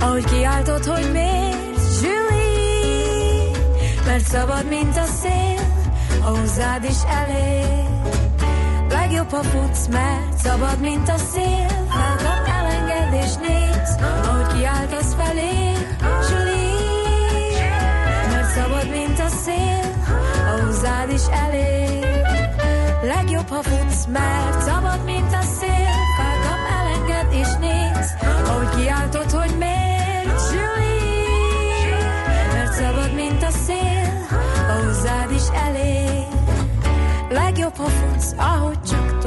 Ahogy kiáltott, hogy miért, Julie Mert szabad, mint a szél, a hozzád is elég Legjobb, ha futsz, mert szabad, mint a szél Felkap, elenged és néz, ahogy kiáltasz felé Julie Mert szabad, mint a szél, a hozzád is elég Legjobb, ha futsz, mert szabad, mint a szél Felkap, és néz, ahogy kiáltott, hogy miért szabad, mint a szél, a hozzád is elég. Legjobb, ha futsz, ahogy csak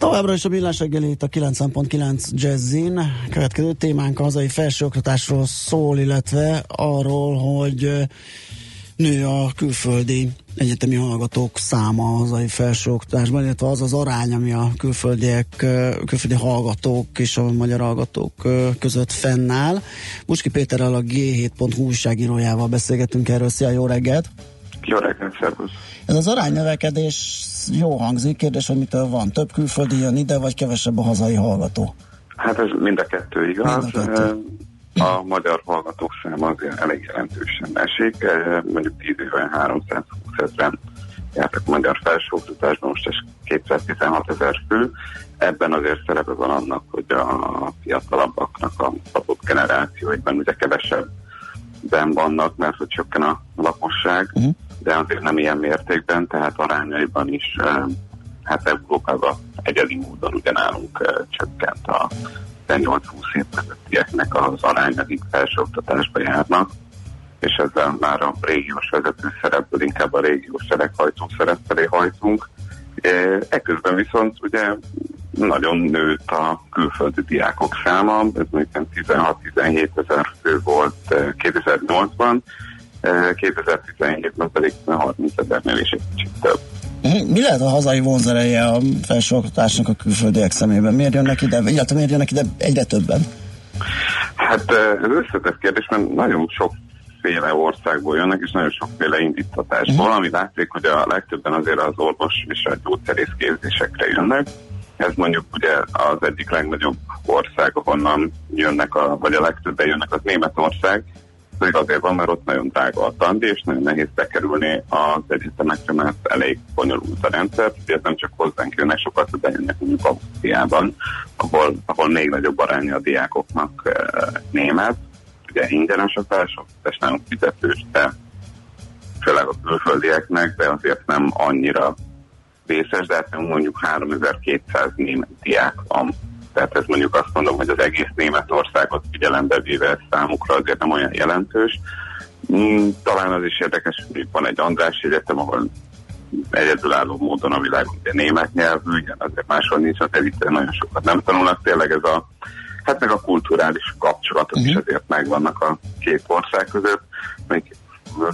Továbbra is a millás reggelét a 9.9 Jazzin. Következő témánk a hazai felsőoktatásról szól, illetve arról, hogy nő a külföldi egyetemi hallgatók száma a hazai felsőoktatásban, illetve az az arány, ami a külföldiek, külföldi hallgatók és a magyar hallgatók között fennáll. Buski Péterrel a G7.hu újságírójával beszélgetünk erről. Szia, jó reggelt! Jó reggelt, szervusz! Ez az aránynövekedés jó hangzik, kérdés, hogy mitől van. Több külföldi jön ide, vagy kevesebb a hazai hallgató? Hát ez mind a kettő igaz. Mind a kettő. A magyar hallgatók száma azért elég jelentősen esik. Mondjuk 10 éve 320 ezeren jártak magyar felsőoktatásban, most ez 216 ezer fő. Ebben azért szerepe van annak, hogy a fiatalabbaknak a adott generációiban ugye kevesebben vannak, mert hogy csökken a lakosság, uh-huh. De azért nem ilyen mértékben, tehát arányaiban is hát Európában egyedi módon ugyanálunk csökkent a 18-20 év közöttieknek az aránya, akik felsőoktatásba járnak, és ezzel már a régiós vezető szerepből inkább a régiós sereghajtó szerep felé hajtunk. Ekközben viszont ugye nagyon nőtt a külföldi diákok száma, ez mondjuk 16-17 ezer fő volt 2008-ban, 2017-ben pedig 30 ezernél is egy kicsit több. Mi lehet a hazai vonzereje a felsőoktatásnak a külföldiek szemében? Miért jönnek ide, illetve miért jönnek ide egyre többen? Hát ez összetett kérdés, mert nagyon sokféle országból jönnek, és nagyon sokféle indítatásból, uh-huh. ami látszik, hogy a legtöbben azért az orvos és a gyógyszerész képzésekre jönnek. Ez mondjuk ugye az egyik legnagyobb ország, ahonnan jönnek, a, vagy a legtöbben jönnek, az Németország, pedig azért van, mert ott nagyon drága a tandi, és nagyon nehéz bekerülni az egyetemekre, mert elég bonyolult a rendszer. Ugye nem csak hozzánk jönnek, sokat bejönnek mondjuk Ausztriában, ahol, ahol még nagyobb aránya a diákoknak e, német. Ugye ingyenes a felsőoktatás, nálunk fizetős, de főleg a külföldieknek, de azért nem annyira vészes, de hát mondjuk 3200 német diák van tehát ez mondjuk azt mondom, hogy az egész Németországot figyelembe véve számukra azért nem olyan jelentős. Mm, talán az is érdekes, hogy van egy András Egyetem, ahol egyedülálló módon a világ ugye német nyelvű, igen, azért máshol nincs, az elite nagyon sokat nem tanulnak. Tényleg ez a, hát meg a kulturális kapcsolatok uh-huh. is mhm. azért megvannak a két ország között. Még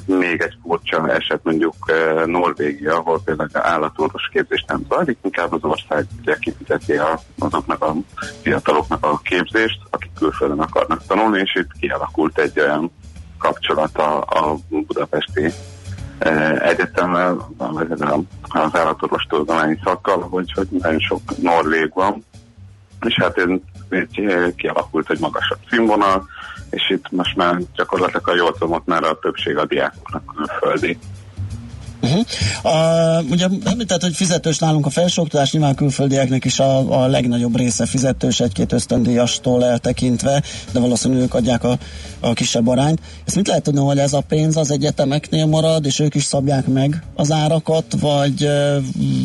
még egy furcsa eset mondjuk eh, Norvégia, ahol például állatorvos képzés nem zajlik, inkább az ország ugye kifizeti azoknak a fiataloknak a képzést, akik külföldön akarnak tanulni, és itt kialakult egy olyan kapcsolat a, a budapesti eh, egyetemmel, az állatorvos tudományi szakkal, hogy, hogy nagyon sok norvég van, és hát ez, ez kialakult egy magasabb színvonal, és itt most már gyakorlatilag a jolcomot már a többség a diákoknak külföldi. Uh-huh. Uh, ugye említett, hogy fizetős nálunk a felsőoktatás, nyilván külföldieknek is a, a legnagyobb része fizetős, egy-két ösztöndíjastól eltekintve, de valószínűleg ők adják a, a kisebb arányt. Ezt mit lehet tudni, hogy ez a pénz az egyetemeknél marad, és ők is szabják meg az árakat, vagy uh,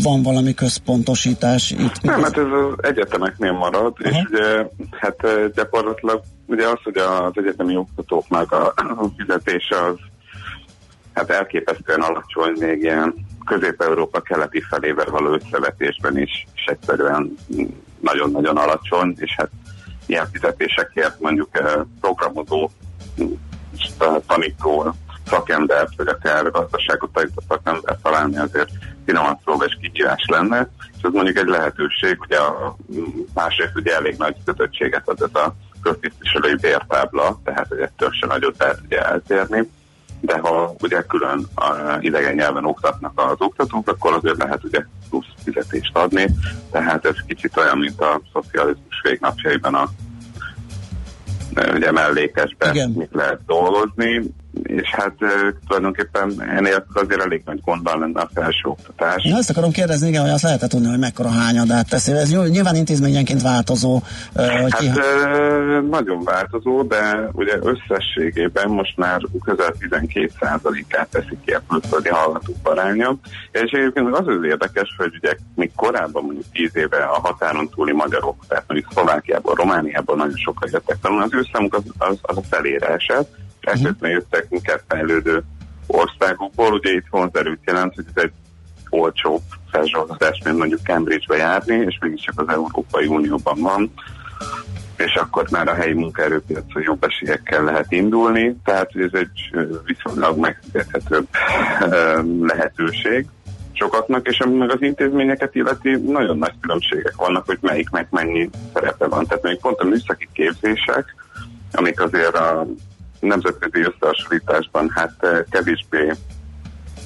van valami központosítás itt? Nem, hát ez az egyetemeknél marad, uh-huh. és ugye hát gyakorlatilag ugye az, hogy az egyetemi oktatóknak a fizetése az hát elképesztően alacsony, még ilyen Közép-Európa keleti felével való összevetésben is, is egyszerűen nagyon-nagyon alacsony, és hát ilyen fizetésekért mondjuk eh, programozó tanító szakembert, vagy akár gazdaságot tanító szakembert találni azért finoman szólva és kihívás lenne, és ez mondjuk egy lehetőség, ugye a, másrészt ugye elég nagy kötöttséget ad ez a köztisztviselői bértábla, tehát hogy ettől se nagyot lehet ugye eltérni de ha ugye külön idegen nyelven oktatnak az oktatók, akkor azért lehet ugye plusz fizetést adni, tehát ez kicsit olyan, mint a szocializmus végnapjaiban a ugye mellékesben Igen. mit lehet dolgozni, és hát tulajdonképpen ennél azért elég nagy gondban lenne a felsőoktatás. Én azt akarom kérdezni, igen, hogy azt lehetett tudni, hogy mekkora hányadát teszi. Ez nyilván intézményenként változó. Hogy hát ki... nagyon változó, de ugye összességében most már közel 12%-át teszik ki a külföldi hallgatók aránya. És egyébként az az érdekes, hogy ugye még korábban mondjuk 10 éve a határon túli magyarok, tehát mondjuk Szlovákiából, Romániából nagyon sokan jöttek tanulni, az ő számuk az, az, az a felére esett, elkötve jöttek inkább fejlődő országokból. Ugye itt vonzerőt jelent, hogy ez egy olcsóbb felsőoktatás, mint mondjuk Cambridge-be járni, és mégiscsak az Európai Unióban van. és akkor már a helyi munkaerőpiacon jobb esélyekkel lehet indulni, tehát ez egy viszonylag megfizethetőbb lehetőség sokaknak, és ami meg az intézményeket illeti, nagyon nagy különbségek vannak, hogy melyiknek mennyi szerepe van. Tehát még pont a műszaki képzések, amik azért a nemzetközi összehasonlításban hát kevésbé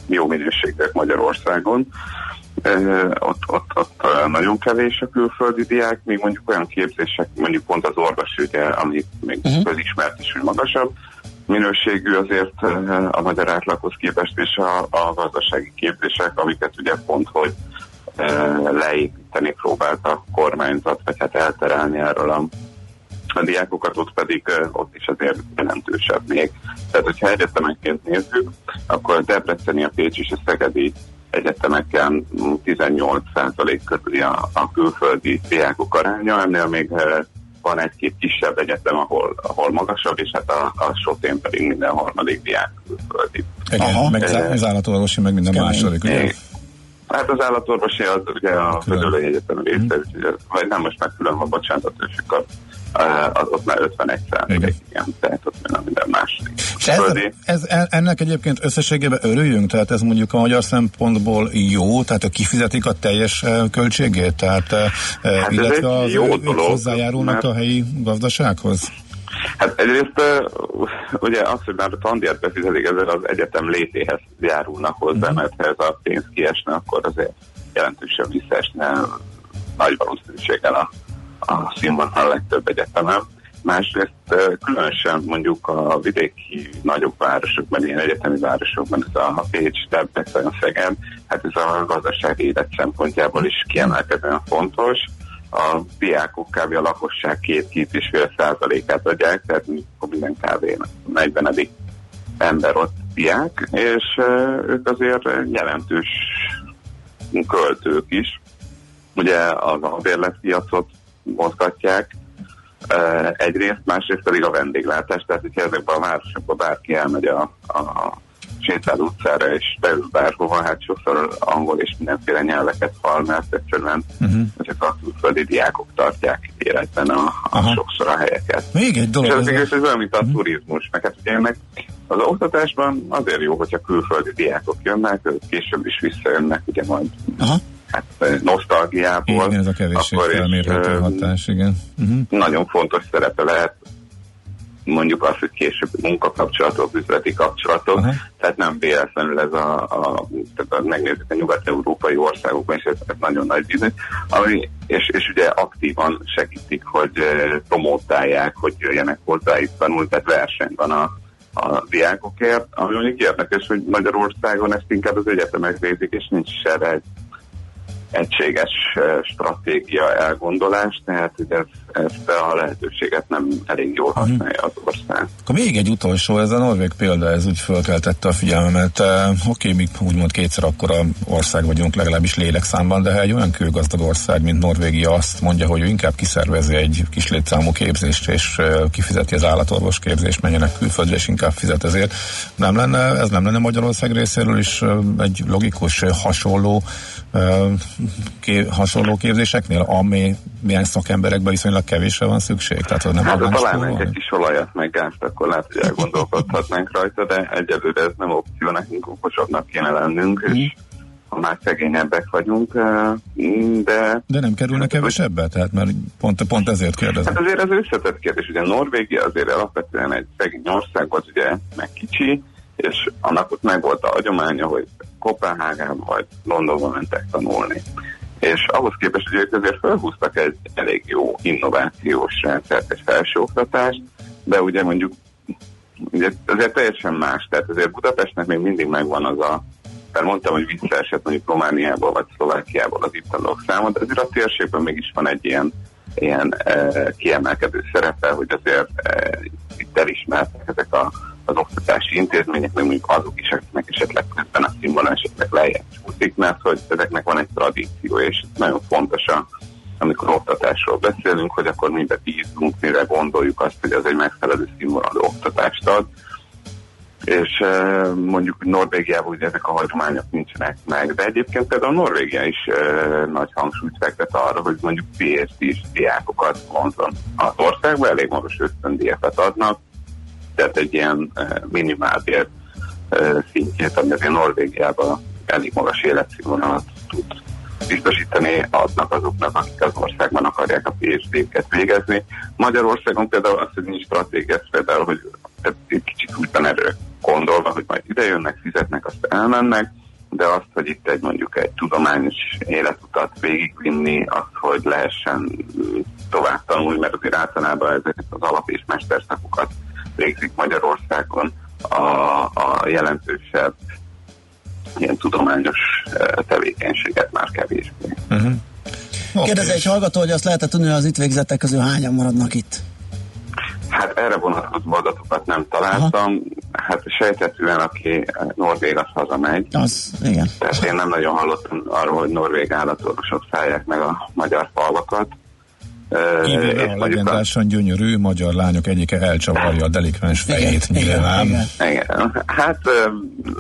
jó minőségűek Magyarországon, ott, ott, ott nagyon kevés a külföldi diák, még mondjuk olyan képzések, mondjuk pont az orvosügye, ami még uh-huh. közismert is, hogy magasabb minőségű azért a magyar átlaghoz képest, és a, a gazdasági képzések, amiket ugye pont, hogy leépíteni próbált a kormányzat, vagy hát elterelni erről a a diákokat, ott pedig ott is azért jelentősebb még. Tehát, hogyha egyetemenként nézzük, akkor a Debreceni, a Pécs és a Szegedi egyetemeken 18% körüli a, a külföldi diákok aránya, ennél még van egy-két kisebb egyetem, ahol, ahol magasabb, és hát a, a sotén pedig minden harmadik diák külföldi. Igen, Aha. meg az, az állatorvosi, meg minden második. Ugye? Hát az állatorvosi az ugye a Földölői Egyetem része, mm. vagy nem most már külön van, bocsánat, a az ott már 51 százalék, igen, tehát ott már minden második. És ez, ez, ennek egyébként összességében örüljünk, tehát ez mondjuk a magyar szempontból jó, tehát a kifizetik a teljes költségét, tehát hát illetve az jó dolog, hozzájárulnak mert... a helyi gazdasághoz? Hát egyrészt ugye az, hogy már a tandíjat befizetik, ezzel az egyetem létéhez járulnak hozzá, uh-huh. mert ha ez a pénz kiesne, akkor azért jelentősen visszaesne nagy valószínűséggel a a színvonal legtöbb egyetemen. Másrészt különösen mondjuk a vidéki nagyobb városokban, ilyen egyetemi városokban, ez a Pécs, Debrecen, Szeged, hát ez a gazdasági élet szempontjából is kiemelkedően fontos. A diákok kb. a lakosság két-két és fél százalékát adják, tehát minden kb. 40 ember ott diák, és ők azért jelentős költők is. Ugye az a bérletpiacot mozgatják. Egyrészt, másrészt pedig a vendéglátás, tehát hogyha ezekben a városokban bárki elmegy a, a sétál utcára és beül bárhova, hát sokszor angol és mindenféle nyelveket hall, mert egyszerűen uh-huh. ezek a külföldi diákok tartják életben a, a sokszor a helyeket. Még egy dolog. És ez, ez olyan, mint a uh-huh. turizmus, meg hát ugye ennek az oktatásban azért jó, hogyha külföldi diákok jönnek, később is visszajönnek, ugye majd uh-huh hát nosztalgiából. Igen, ez a kevésség hatás, igen. Uh-huh. Nagyon fontos szerepe lehet mondjuk azt, hogy később munkakapcsolatok, üzleti kapcsolatok, uh-huh. tehát nem véletlenül ez a, a tehát megnézzük a nyugat-európai országokban, és ez, ez nagyon nagy bizony, ami, és, és ugye aktívan segítik, hogy promótálják, hogy jöjjenek hozzájuk tanul, tehát verseny van a, a diákokért, ami mondjuk érdekes, hogy Magyarországon ezt inkább az egyetemek végzik, és nincs erre egy egységes stratégia elgondolás, tehát hogy ez, ezt a lehetőséget nem elég jól mhm. használja az ország. Akkor még egy utolsó, ez a norvég példa, ez úgy fölkeltette a figyelmemet. Uh, Oké, okay, mi úgymond kétszer akkora ország vagyunk, legalábbis lélekszámban, de ha egy olyan kőgazdag ország, mint Norvégia azt mondja, hogy ő inkább kiszervezi egy kis létszámú képzést, és uh, kifizeti az állatorvos képzést, menjenek külföldre, és inkább fizet ezért. Nem lenne, ez nem lenne Magyarország részéről is uh, egy logikus, hasonló ké, hasonló képzéseknél, ami milyen szakemberekben viszonylag kevésre van szükség? Tehát, hogy nem hát ha találnánk egy kis olajat, meg gázt, akkor lehet, hogy elgondolkodhatnánk rajta, de egyelőre ez nem opció, nekünk okosabbnak kéne lennünk, és mhm. ha már szegényebbek vagyunk, de... De nem kerülne kevesebbe? Tehát mert pont, pont ezért kérdezem. Hát azért ez összetett kérdés. Ugye Norvégia azért alapvetően egy szegény ország volt, ugye meg kicsi, és annak ott meg volt a hagyománya, hogy Kopenhágába vagy Londonba mentek tanulni. És ahhoz képest, hogy ők azért felhúztak egy elég jó innovációs rendszert, egy felsőoktatást, de ugye mondjuk ugye azért teljesen más, tehát azért Budapestnek még mindig megvan az a mert mondtam, hogy visszaesett mondjuk Romániából vagy Szlovákiából az itt tanulók száma, de azért a térségben mégis van egy ilyen, ilyen e, kiemelkedő szerepe, hogy azért e, itt elismertek ezek a az oktatási intézmények, meg mondjuk azok is, akiknek esetleg ebben a színvonal esetleg lejjebb csúszik, mert hogy ezeknek van egy tradíció, és nagyon fontos a, amikor oktatásról beszélünk, hogy akkor mibe bízunk, mire gondoljuk azt, hogy az egy megfelelő színvonalú oktatást ad. és mondjuk Norvégiában ugye ezek a hagyományok nincsenek meg, de egyébként például Norvégia is uh, nagy hangsúlyt fektet arra, hogy mondjuk PhD-s diákokat vonzon az országba, elég magas ösztöndíjakat adnak, tehát egy ilyen uh, minimálbér uh, szintjét, ami azért Norvégiában elég magas életszínvonalat tud biztosítani adnak azoknak, akik az országban akarják a PhD-ket végezni. Magyarországon például az, hogy nincs stratégia, például, hogy egy kicsit úgy van erről gondolva, hogy majd idejönnek, fizetnek, azt elmennek, de azt, hogy itt egy mondjuk egy tudományos életutat végigvinni, az, hogy lehessen tovább tanulni, mert azért általában ezeket az alap- és mesterszakokat végzik Magyarországon a, a jelentősebb ilyen tudományos tevékenységet már kevésbé. Uh-huh. Kérdezi egy hallgató, hogy azt lehet tudni, hogy az itt végzettek közül hányan maradnak itt? Hát erre vonatkozó adatokat nem találtam. Aha. Hát sejtetően, aki norvég, az hazamegy. Az, igen. Tehát én nem nagyon hallottam arról, hogy norvég állatorvosok szállják meg a magyar falvakat. Igen, a legendásan gyönyörű magyar lányok egyike elcsavarja a delikvens fejét nyilván. Igen, igen. igen. Hát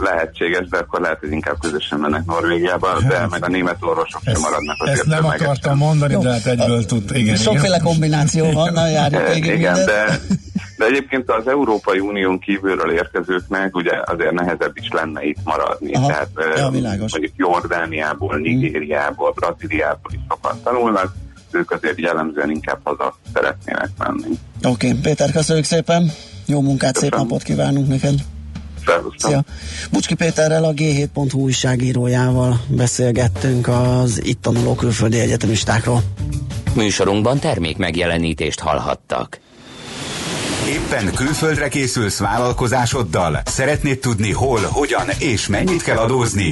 lehetséges, de akkor lehet, hogy inkább közösen mennek Norvégiába, hát, de meg a német orvosok sem maradnak azért. Ezt nem akartam mondani, Jó. de hát egyből tud. Igen, Sokféle igen. kombináció van, na járjuk igen, igen de, de egyébként az Európai Unión kívülről érkezőknek ugye azért nehezebb is lenne itt maradni. Aha, Tehát ja, mondjuk Jordániából, Nigériából, Brazíliából is sokan tanulnak, ők azért jellemzően inkább haza szeretnének menni. Oké, okay. Péter, köszönjük szépen, jó munkát, Köszönöm. szép napot kívánunk neked! Szia. Bucski Péterrel, a G7.hu újságírójával beszélgettünk az itt tanuló külföldi egyetemistákról. Műsorunkban termék megjelenítést hallhattak. Éppen külföldre készülsz vállalkozásoddal? Szeretnéd tudni hol, hogyan és mennyit kell adózni?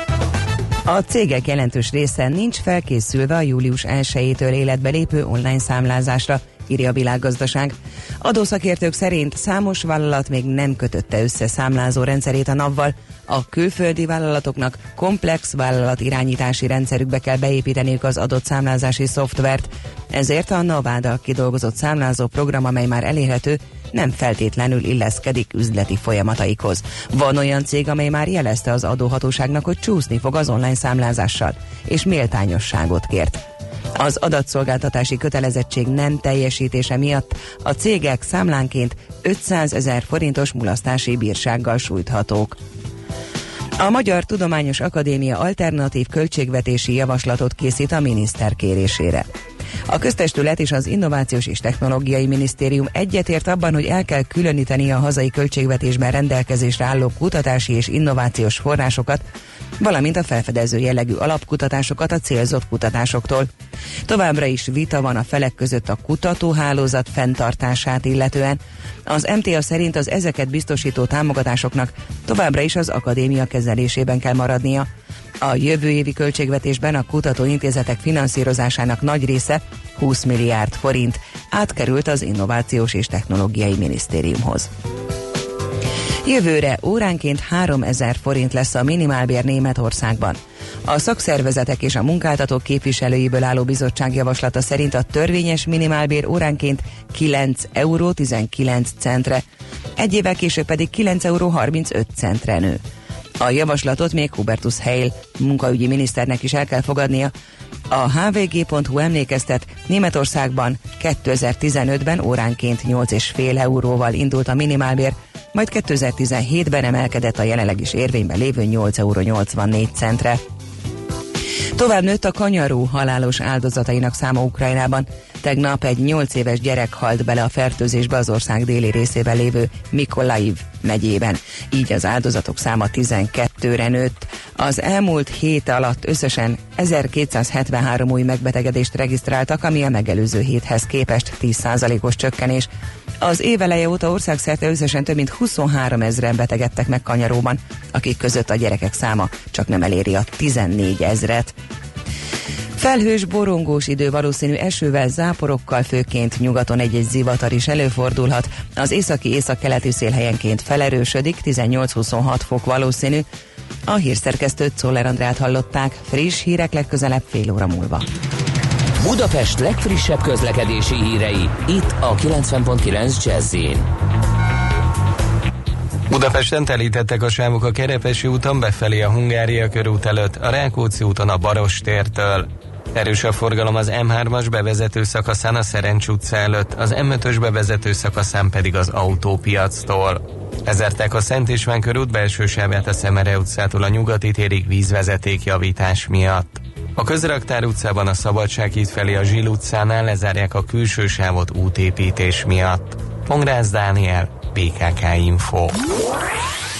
A cégek jelentős része nincs felkészülve a július 1-től életbe lépő online számlázásra, írja a világgazdaság. Adószakértők szerint számos vállalat még nem kötötte össze számlázó rendszerét a NAV-val. A külföldi vállalatoknak komplex vállalat irányítási rendszerükbe kell beépíteniük az adott számlázási szoftvert. Ezért a NAV által kidolgozott számlázó program, amely már elérhető, nem feltétlenül illeszkedik üzleti folyamataikhoz. Van olyan cég, amely már jelezte az adóhatóságnak, hogy csúszni fog az online számlázással, és méltányosságot kért. Az adatszolgáltatási kötelezettség nem teljesítése miatt a cégek számlánként 500 ezer forintos mulasztási bírsággal sújthatók. A Magyar Tudományos Akadémia alternatív költségvetési javaslatot készít a miniszter kérésére. A köztestület és az Innovációs és Technológiai Minisztérium egyetért abban, hogy el kell különíteni a hazai költségvetésben rendelkezésre álló kutatási és innovációs forrásokat, valamint a felfedező jellegű alapkutatásokat a célzott kutatásoktól. Továbbra is vita van a felek között a kutatóhálózat fenntartását illetően. Az MTA szerint az ezeket biztosító támogatásoknak továbbra is az akadémia kezelésében kell maradnia. A jövő évi költségvetésben a kutatóintézetek finanszírozásának nagy része 20 milliárd forint átkerült az Innovációs és Technológiai Minisztériumhoz. Jövőre óránként 3000 forint lesz a minimálbér Németországban. A szakszervezetek és a munkáltatók képviselőiből álló bizottság javaslata szerint a törvényes minimálbér óránként 9 euró 19 centre, egy évvel később pedig 9 euró 35 centre nő. A javaslatot még Hubertus Heil munkaügyi miniszternek is el kell fogadnia. A hvg.hu emlékeztet, Németországban 2015-ben óránként 8,5 euróval indult a minimálbér, majd 2017-ben emelkedett a jelenleg is érvényben lévő 8,84 euró centre. Tovább nőtt a kanyarú halálos áldozatainak száma Ukrajnában. Tegnap egy 8 éves gyerek halt bele a fertőzésbe az ország déli részében lévő Mikolaiv megyében. Így az áldozatok száma 12-re nőtt. Az elmúlt hét alatt összesen 1273 új megbetegedést regisztráltak, ami a megelőző héthez képest 10%-os csökkenés. Az éveleje óta országszerte összesen több mint 23 ezeren betegedtek meg kanyaróban, akik között a gyerekek száma csak nem eléri a 14 ezret. Felhős, borongós idő valószínű esővel, záporokkal, főként nyugaton egy-egy zivatar is előfordulhat. Az északi északkeleti szél helyenként felerősödik, 18-26 fok valószínű. A hírszerkesztőt Czoller Andrát hallották, friss hírek legközelebb fél óra múlva. Budapest legfrissebb közlekedési hírei, itt a 90.9 jazz Budapesten telítettek a sávok a Kerepesi úton befelé a Hungária körút előtt, a Rákóczi úton a Baros tértől. Erős a forgalom az M3-as bevezető szakaszán a Szerencs utca előtt, az M5-ös bevezető szakaszán pedig az autópiactól. Ezertek a Szent István körút belső sávját a Szemere utcától a nyugati térig vízvezeték javítás miatt. A Közraktár utcában a Szabadság híd felé a Zsil utcánál lezárják a külső sávot útépítés miatt. Pongrász Dániel, PKK Info.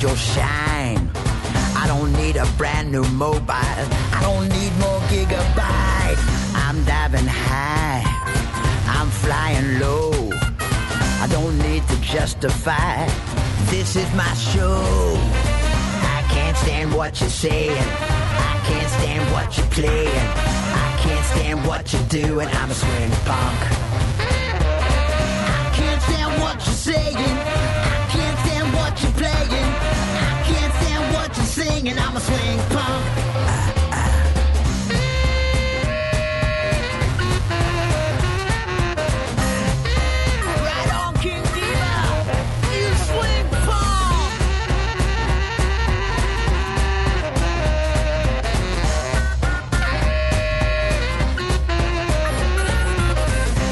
Your shine. I don't need a brand new mobile. I don't need more gigabyte. I'm diving high. I'm flying low. I don't need to justify. This is my show. I can't stand what you're saying. I can't stand what you're playing. I can't stand what you're doing. I'm a swing punk I can't stand what you're saying. I can't stand what you're playing swing and I'm a swing punk. Right on, King Diva. You swing punk.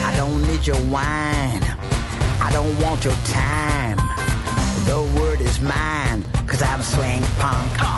I don't need your wine. I don't want your time. The word is mine, cause I'm a swing punk.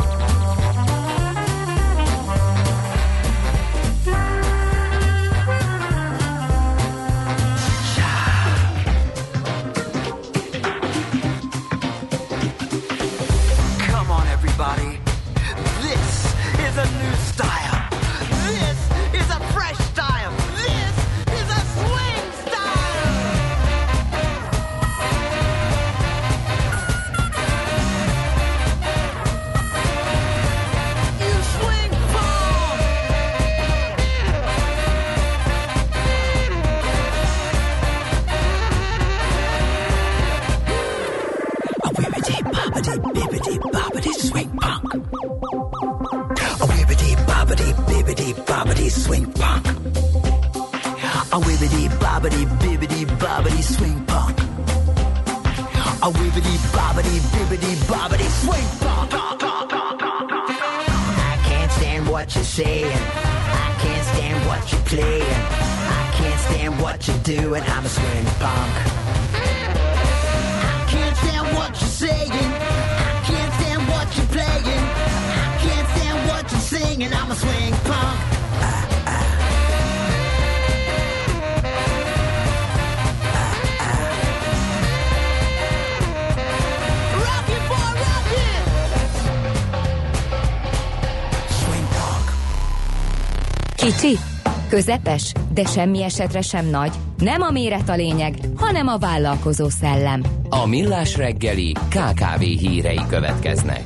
Közepes, de semmi esetre sem nagy. Nem a méret a lényeg, hanem a vállalkozó szellem. A Millás reggeli KKV hírei következnek.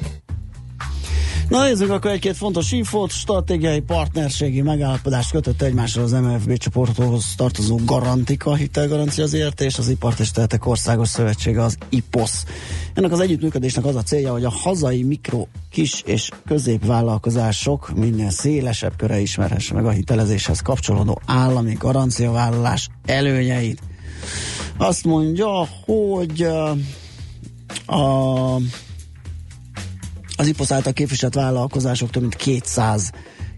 Na nézzük akkor egy-két fontos infót. Stratégiai partnerségi megállapodást kötött egymással az MFB csoporthoz tartozó Garantika hitelgarancia ZRT és az Ipart és Tehetek Országos Szövetsége az IPOS. Ennek az együttműködésnek az a célja, hogy a hazai mikro, kis és középvállalkozások minél szélesebb köre ismerhesse meg a hitelezéshez kapcsolódó állami garanciavállalás előnyeit. Azt mondja, hogy a az IPOSZ által képviselt vállalkozások több mint 200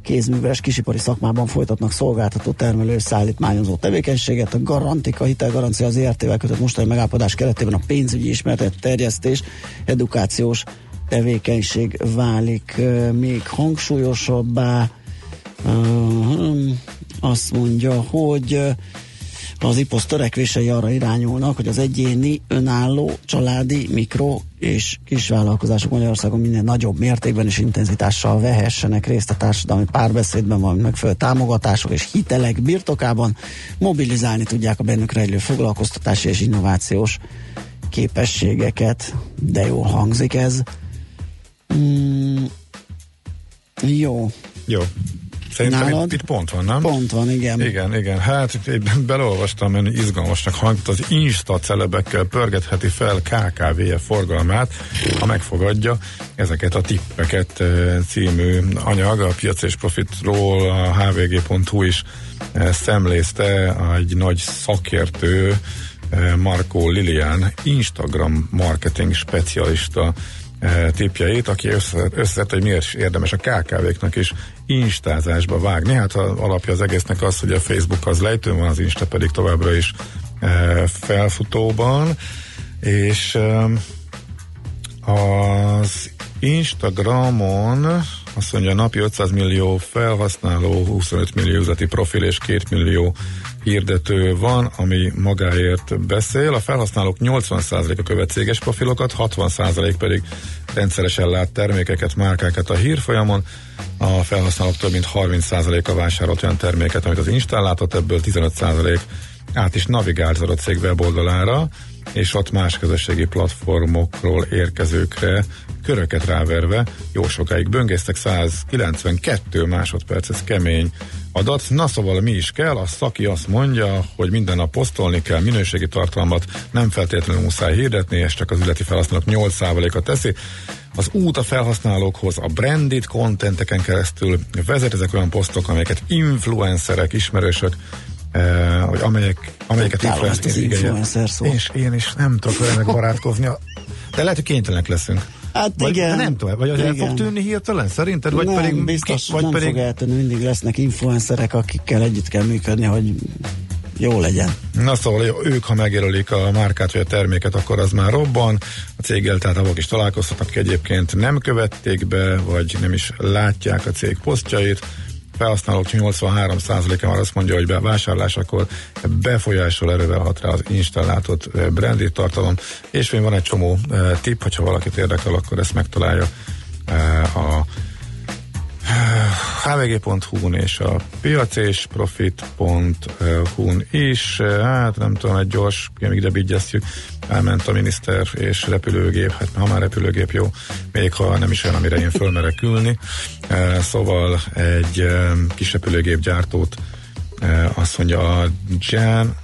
kézműves kisipari szakmában folytatnak szolgáltató termelő és szállítmányozó tevékenységet. A Garantika hitelgarancia az ERT-vel kötött mostani megállapodás keretében a pénzügyi ismeretet terjesztés, edukációs tevékenység válik még hangsúlyosabbá. Uh, azt mondja, hogy az IPOSZ törekvései arra irányulnak, hogy az egyéni, önálló, családi, mikro és kisvállalkozások Magyarországon minden nagyobb mértékben és intenzitással vehessenek részt a társadalmi párbeszédben, vagy megfelelő támogatások és hitelek birtokában, mobilizálni tudják a bennük rejlő foglalkoztatási és innovációs képességeket. De jól hangzik ez. Mm, jó. Jó. Szerintem Nálad? Itt, itt pont van, nem? Pont van, igen. Igen, igen. Hát én beleolvastam, hogy izgalmasnak hangzott, az Insta celebekkel pörgetheti fel KKV-je forgalmát, ha megfogadja ezeket a tippeket című anyag, a piac és profitról a hvg.hu is szemlézte egy nagy szakértő, Marco Lilian, Instagram marketing specialista tipjeit, aki összeszedte, hogy miért érdemes a KKV-knak is instázásba vágni. Hát a alapja az egésznek az, hogy a Facebook az lejtőn van, az Insta pedig továbbra is e, felfutóban, és az Instagramon azt mondja, napi 500 millió felhasználó, 25 millió üzleti profil és 2 millió hirdető van, ami magáért beszél. A felhasználók 80%-a követ céges profilokat, 60% pedig rendszeresen lát termékeket, márkákat a hírfolyamon. A felhasználók több mint 30%-a vásárolt olyan terméket, amit az Instán látott, ebből 15% át is navigált az adott cég weboldalára, és ott más közösségi platformokról érkezőkre köröket ráverve jó sokáig böngésztek 192 másodperc, ez kemény adat. Na szóval mi is kell? A szaki azt mondja, hogy minden nap posztolni kell, minőségi tartalmat nem feltétlenül muszáj hirdetni, és csak az üzleti felhasználók 8%-a teszi. Az út a felhasználókhoz a branded contenteken keresztül vezet ezek olyan posztok, amelyeket influencerek, ismerősök eh, hogy amelyek, amelyeket influencer szó. És én is nem tudok vele barátkozni. De lehet, hogy kénytelenek leszünk. Hát vagy, igen. Nem tudom, vagy az igen. el fog tűnni hirtelen szerinted? Vagy nem, pedig, biztos vagy nem pedig... fog eltűnni, mindig lesznek influencerek, akikkel együtt kell működni, hogy jó legyen. Na szóval ők, ha megjelölik a márkát vagy a terméket, akkor az már robban. A céggel tehát avok is találkozhatnak, egyébként nem követték be, vagy nem is látják a cég posztjait felhasználók 83%-a már azt mondja, hogy be vásárlásakor befolyásol erővel hat rá az installátott branded tartalom, és még van egy csomó tipp, hogyha valakit érdekel, akkor ezt megtalálja a hvg.hu-n és a piac és profit.hu-n is, hát nem tudom, egy gyors, még ide bigyeztjük, elment a miniszter és repülőgép, hát ha már repülőgép jó, még ha nem is olyan, amire én fölmerek ülni. Szóval egy kis repülőgép gyártót azt mondja a Jan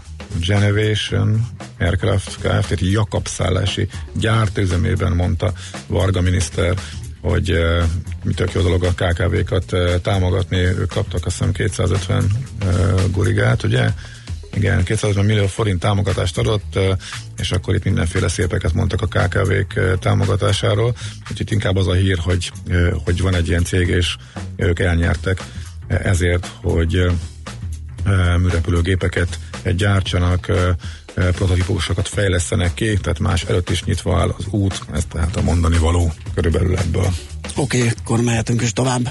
Generation Aircraft Kft. Jakab szállási gyártőzemében mondta Varga miniszter, hogy uh, mi tök jó dolog a KKV-kat uh, támogatni, ők kaptak azt hiszem 250 uh, gurigát, ugye? Igen, 250 millió forint támogatást adott, és akkor itt mindenféle szépeket mondtak a KKV-k támogatásáról, úgyhogy inkább az a hír, hogy, hogy van egy ilyen cég, és ők elnyertek. Ezért, hogy műrepülőgépeket gyártsanak, prototípusokat fejlesztenek ki, tehát más előtt is nyitva áll az út, ez tehát a mondani való körülbelül ebből. Oké, okay, akkor mehetünk is tovább.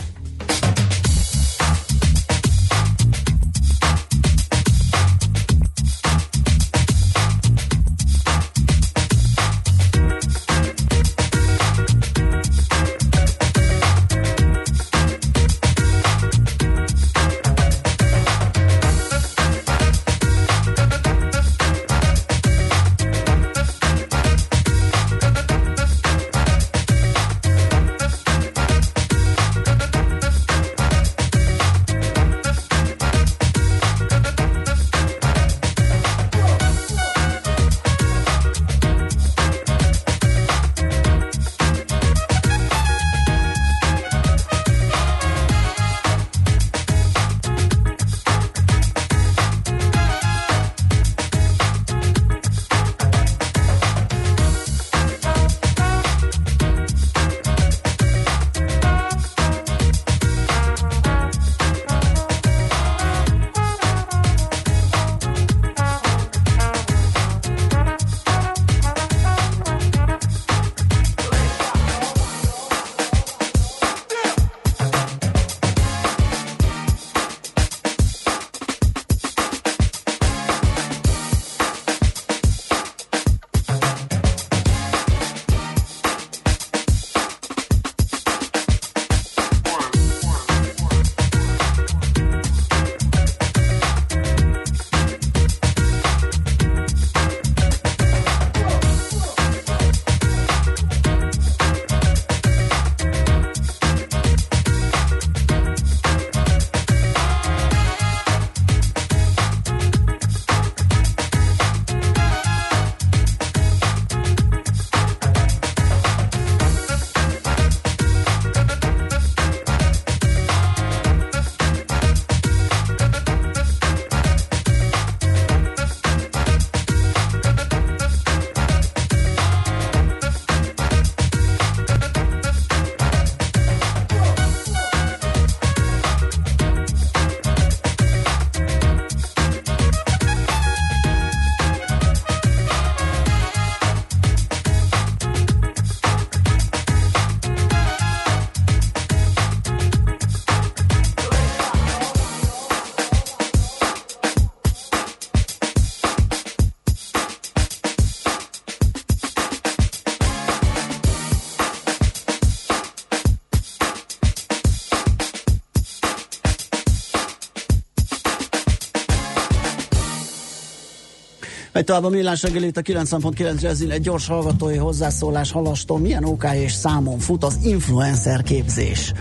Egy tovább a millás reggel itt a 90.9 Jazzin egy gyors hallgatói hozzászólás halastól. Milyen OK és számon fut az influencer képzés?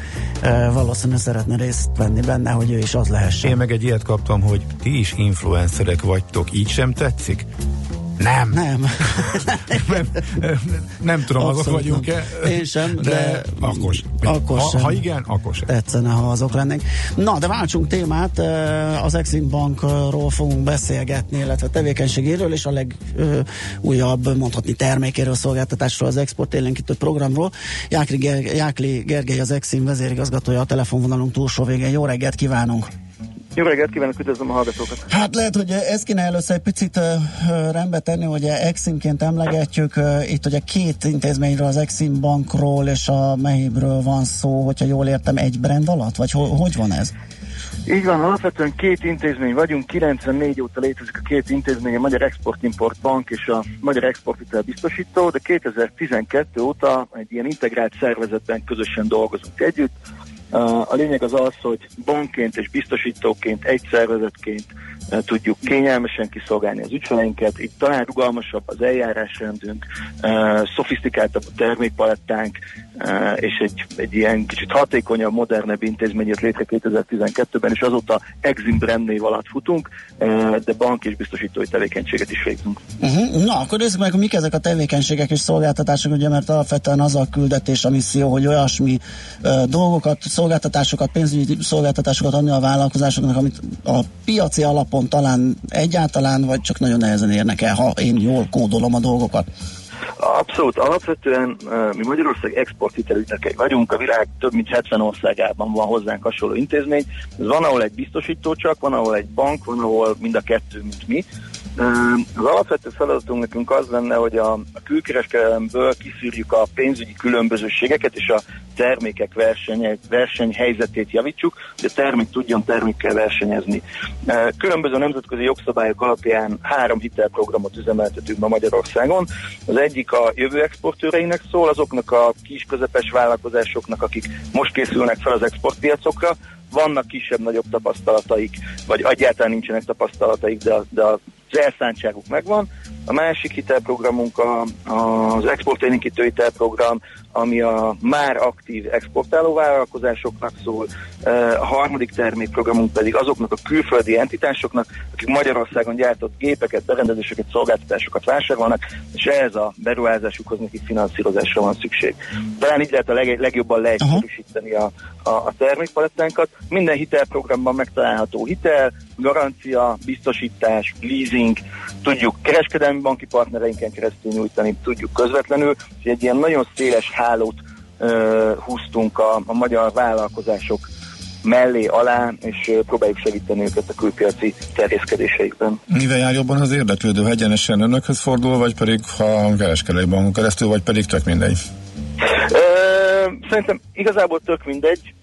E, valószínűleg szeretne részt venni benne, hogy ő is az lehessen. Én meg egy ilyet kaptam, hogy ti is influencerek vagytok, így sem tetszik? Nem. Nem. nem, nem tudom, azok Abszolút vagyunk-e. nem. Én sem, de, de- akkor. Akkor ha, sem. ha igen, akkor sem. Tetszene, ha azok lennénk. Na, de váltsunk témát, eh, az Exim Bankról fogunk beszélgetni, illetve tevékenységéről, és a legújabb, mondhatni termékéről, szolgáltatásról, az export élénkítő programról. Jákli, Ger- Jákli Gergely, az Exim vezérigazgatója a telefonvonalunk túlsó végén. Jó reggelt kívánunk! Jó reggelt kívánok, üdvözlöm a hallgatókat! Hát lehet, hogy ezt kéne először egy picit uh, rendbe tenni, hogy Eximként emlegetjük, uh, itt ugye két intézményről, az Exim Bankról és a Mehibről van szó, hogyha jól értem, egy brand alatt? Vagy ho- hogy van ez? Így van, alapvetően két intézmény vagyunk, 94 óta létezik a két intézmény, a Magyar Export-Import Bank és a Magyar Exporthitel Biztosító, de 2012 óta egy ilyen integrált szervezetben közösen dolgozunk együtt. A lényeg az az, hogy bankként és biztosítóként, egy szervezetként uh, tudjuk kényelmesen kiszolgálni az ügyfeleinket, így talán rugalmasabb az eljárásrendünk, uh, szofisztikáltabb a termékpalettánk, uh, és egy, egy ilyen kicsit hatékonyabb, modernebb intézmény jött létre 2012-ben, és azóta Exim brand név alatt futunk, de bank és biztosítói tevékenységet is végzünk. Uh-huh. Na, akkor nézzük meg, mik ezek a tevékenységek és szolgáltatások, ugye, mert alapvetően az a küldetés, a misszió, hogy olyasmi uh, dolgokat, szolgáltatásokat, pénzügyi szolgáltatásokat adni a vállalkozásoknak, amit a piaci alapon talán egyáltalán, vagy csak nagyon nehezen érnek el, ha én jól kódolom a dolgokat. Abszolút. Alapvetően mi Magyarország exporthitelügynökei vagyunk, a világ több mint 70 országában van hozzánk hasonló intézmény. Ez van, ahol egy biztosító csak, van, ahol egy bank, van, ahol mind a kettő, mint mi. Az alapvető feladatunk nekünk az lenne, hogy a, a külkereskedelemből kiszűrjük a pénzügyi különbözőségeket és a termékek verseny, versenyhelyzetét javítsuk, hogy a termék tudjon termékkel versenyezni. Uh, Különböző nemzetközi jogszabályok alapján három hitelprogramot üzemeltetünk ma Magyarországon. Az egyik a jövő exportőreinek szól, azoknak a kis-közepes vállalkozásoknak, akik most készülnek fel az exportpiacokra, vannak kisebb-nagyobb tapasztalataik, vagy egyáltalán nincsenek tapasztalataik, de, de az elszántságuk megvan. A másik hitelprogramunk a, az exportélénkítő hitelprogram, ami a már aktív exportáló vállalkozásoknak szól. A harmadik termékprogramunk pedig azoknak a külföldi entitásoknak, akik Magyarországon gyártott gépeket, berendezéseket, szolgáltatásokat vásárolnak, és ehhez a beruházásukhoz nekik finanszírozásra van szükség. Talán így lehet a leg, legjobban leegyszerűsíteni a, a, a termékpalettánkat. Minden hitelprogramban megtalálható hitel, garancia, biztosítás, leasing, tudjuk kereskedelmi banki partnereinken keresztül nyújtani, tudjuk közvetlenül, és egy ilyen nagyon széles hálót uh, húztunk a, a magyar vállalkozások mellé, alá, és próbáljuk segíteni őket a külpiaci terjeszkedéseikben. Mivel jár jobban az érdeklődő, egyenesen önökhöz fordul, vagy pedig ha a kereskedelmi bankon keresztül, vagy pedig tök mindegy? Szerintem igazából tök mindegy.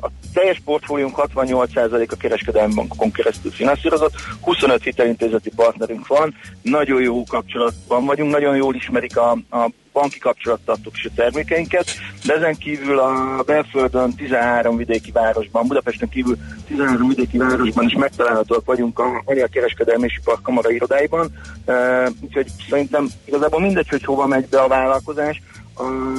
A teljes portfóliónk 68% a kereskedelmi bankokon keresztül finanszírozott, 25 hitelintézeti partnerünk van, nagyon jó kapcsolatban vagyunk, nagyon jól ismerik a, a banki kapcsolattartók és a termékeinket, de ezen kívül a belföldön 13 vidéki városban, Budapesten kívül 13 vidéki városban is megtalálhatóak vagyunk a Magyar Kereskedelmi és Ipar Kamara irodáiban, úgyhogy szerintem igazából mindegy, hogy hova megy be a vállalkozás,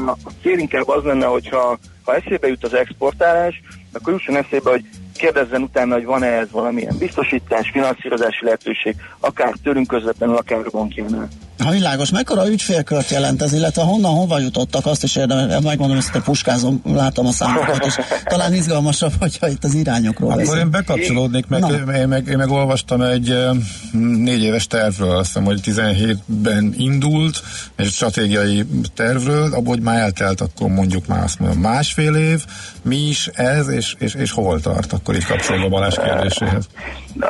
a, cél inkább az lenne, hogyha ha eszébe jut az exportálás, akkor jusson eszébe, hogy kérdezzen utána, hogy van-e ez valamilyen biztosítás, finanszírozási lehetőség, akár tőlünk közvetlenül, akár a bankjánál. Ha világos, mekkora ügyfélkört jelent ez, illetve honnan, hova jutottak, azt is érdemes, megmondom, hogy ezt puskázom, látom a számokat, és talán izgalmasabb, hogyha itt az irányokról Akkor én bekapcsolódnék, meg, én, meg, én meg olvastam egy négy éves tervről, azt hiszem, hogy 17-ben indult, egy stratégiai tervről, abból, hogy már eltelt, akkor mondjuk már azt mondom, másfél év, mi is ez, és, és, és hol tart, akkor itt kapcsolódva Balázs kérdéséhez. A,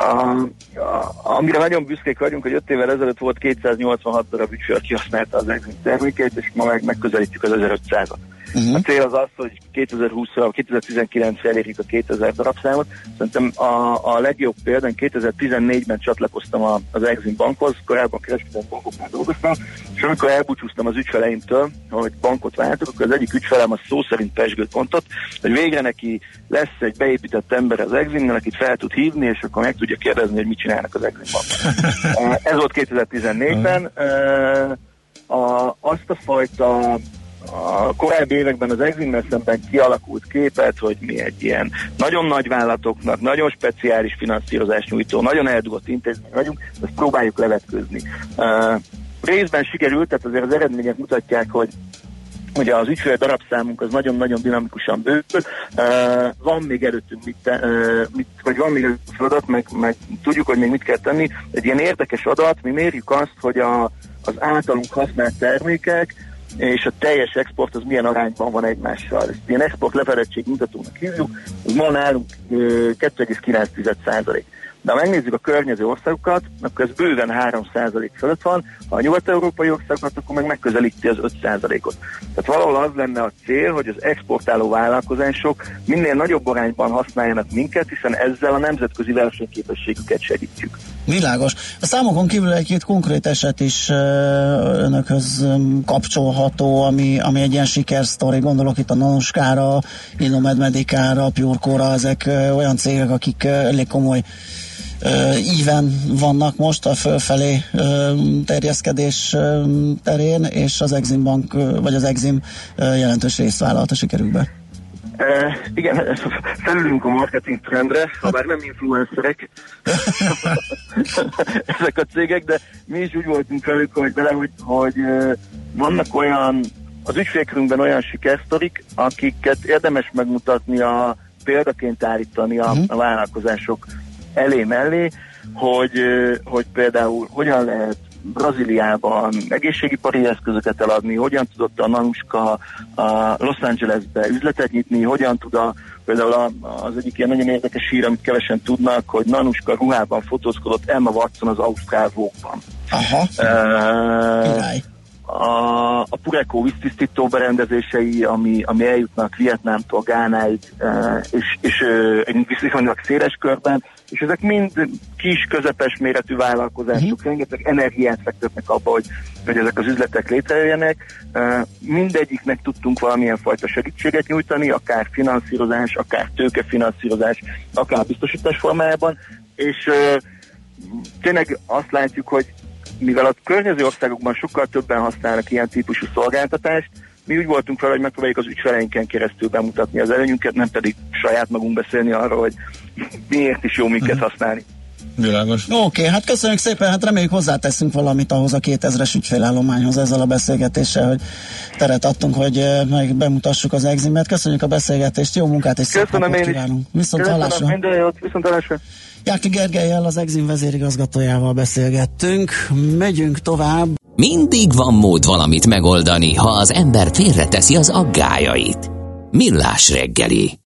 a, amire nagyon büszkék vagyunk, hogy 5 évvel ezelőtt volt 286 darab ügyfél, aki használta az exit termékeit, és ma meg megközelítjük az 1500-at. Uh-huh. A cél az az, hogy 2020-ra, 2019-re elérjük a 2000 darabszámot. Szerintem a, a legjobb példa, 2014-ben csatlakoztam a, az Exim Bankhoz, korábban kereskedelmi bankoknál dolgoztam, és amikor elbúcsúztam az ügyfeleimtől, hogy bankot váltok, akkor az egyik ügyfelem a szó szerint pesgőt pontot, hogy végre neki lesz egy beépített ember az Eximnél, akit fel tud hívni, és akkor meg tudja kérdezni, hogy mit csinálnak az Exim Bankban. Ez volt 2014-ben. A, azt a fajta a korábbi években az Eximmel szemben kialakult képet, hogy mi egy ilyen nagyon nagy vállalatoknak, nagyon speciális finanszírozás nyújtó, nagyon eldugott intézmény vagyunk, ezt próbáljuk levetkőzni. Uh, részben sikerült, tehát azért az eredmények mutatják, hogy Ugye az ügyfél darabszámunk az nagyon-nagyon dinamikusan bővül. Uh, van még előttünk mit, te, uh, mit vagy van még előttünk adat, meg, meg tudjuk, hogy még mit kell tenni. Egy ilyen érdekes adat, mi mérjük azt, hogy a, az általunk használt termékek és a teljes export az milyen arányban van egymással. Ezt ilyen export leverettség mutatónak hívjuk, az ma nálunk 2,9 százalék. De ha megnézzük a környező országokat, akkor ez bőven 3% fölött van, ha a nyugat-európai országokat, akkor meg megközelíti az 5%-ot. Tehát valahol az lenne a cél, hogy az exportáló vállalkozások minél nagyobb arányban használjanak minket, hiszen ezzel a nemzetközi versenyképességüket segítjük. Világos. A számokon kívül egy-két konkrét eset is önökhöz kapcsolható, ami, ami egy ilyen sikersztori, gondolok itt a Nanoskára, Innomed Medikára, Purkóra, ezek olyan cégek, akik elég komoly íven vannak most a fölfelé terjeszkedés terén, és az Exim Bank, vagy az Exim jelentős részt vállalt a sikerükbe. Uh, igen, felülünk a marketing trendre, ha bár nem influencerek ezek a cégek, de mi is úgy voltunk velük, hogy bele, hogy, hogy uh, vannak olyan, az ügyfélkörünkben olyan sikersztorik, akiket érdemes megmutatni a példaként állítani a, uh-huh. a vállalkozások elé mellé, hogy, hogy például hogyan lehet Brazíliában egészségipari eszközöket eladni, hogyan tudott a Nanuska a Los Angelesbe üzletet nyitni, hogyan tud a, például a, az egyik ilyen nagyon érdekes hír, amit kevesen tudnak, hogy Nanuska ruhában fotózkodott Emma Watson az Ausztrál. Aha. Uh, a, a Pureco víztisztító berendezései, ami, ami eljutnak Vietnámtól Gánáig, e, és, és egy viszonylag széles körben, és ezek mind kis, közepes méretű vállalkozások, uh-huh. rengeteg energiát fektetnek abba, hogy, hogy ezek az üzletek létrejöjjenek. Mindegyiknek tudtunk valamilyen fajta segítséget nyújtani, akár finanszírozás, akár tőkefinanszírozás, akár biztosítás formájában, és tényleg azt látjuk, hogy mivel a környező országokban sokkal többen használnak ilyen típusú szolgáltatást, mi úgy voltunk fel, hogy megpróbáljuk az ügyfeleinken keresztül bemutatni az előnyünket, nem pedig saját magunk beszélni arról, hogy miért is jó minket uh-huh. használni. Világos. Oké, okay, hát köszönjük szépen, hát reméljük hozzáteszünk valamit ahhoz a 2000-es ügyfélállományhoz ezzel a beszélgetéssel, hogy teret adtunk, hogy eh, meg bemutassuk az eximet. Köszönjük a beszélgetést, jó munkát és szép napot kívánunk. Viszont Köszönöm, hallásra. minden jót, viszont hallásra. Jáki Gergelyel, az Exim vezérigazgatójával beszélgettünk. Megyünk tovább. Mindig van mód valamit megoldani, ha az ember félreteszi az aggájait. Millás reggeli.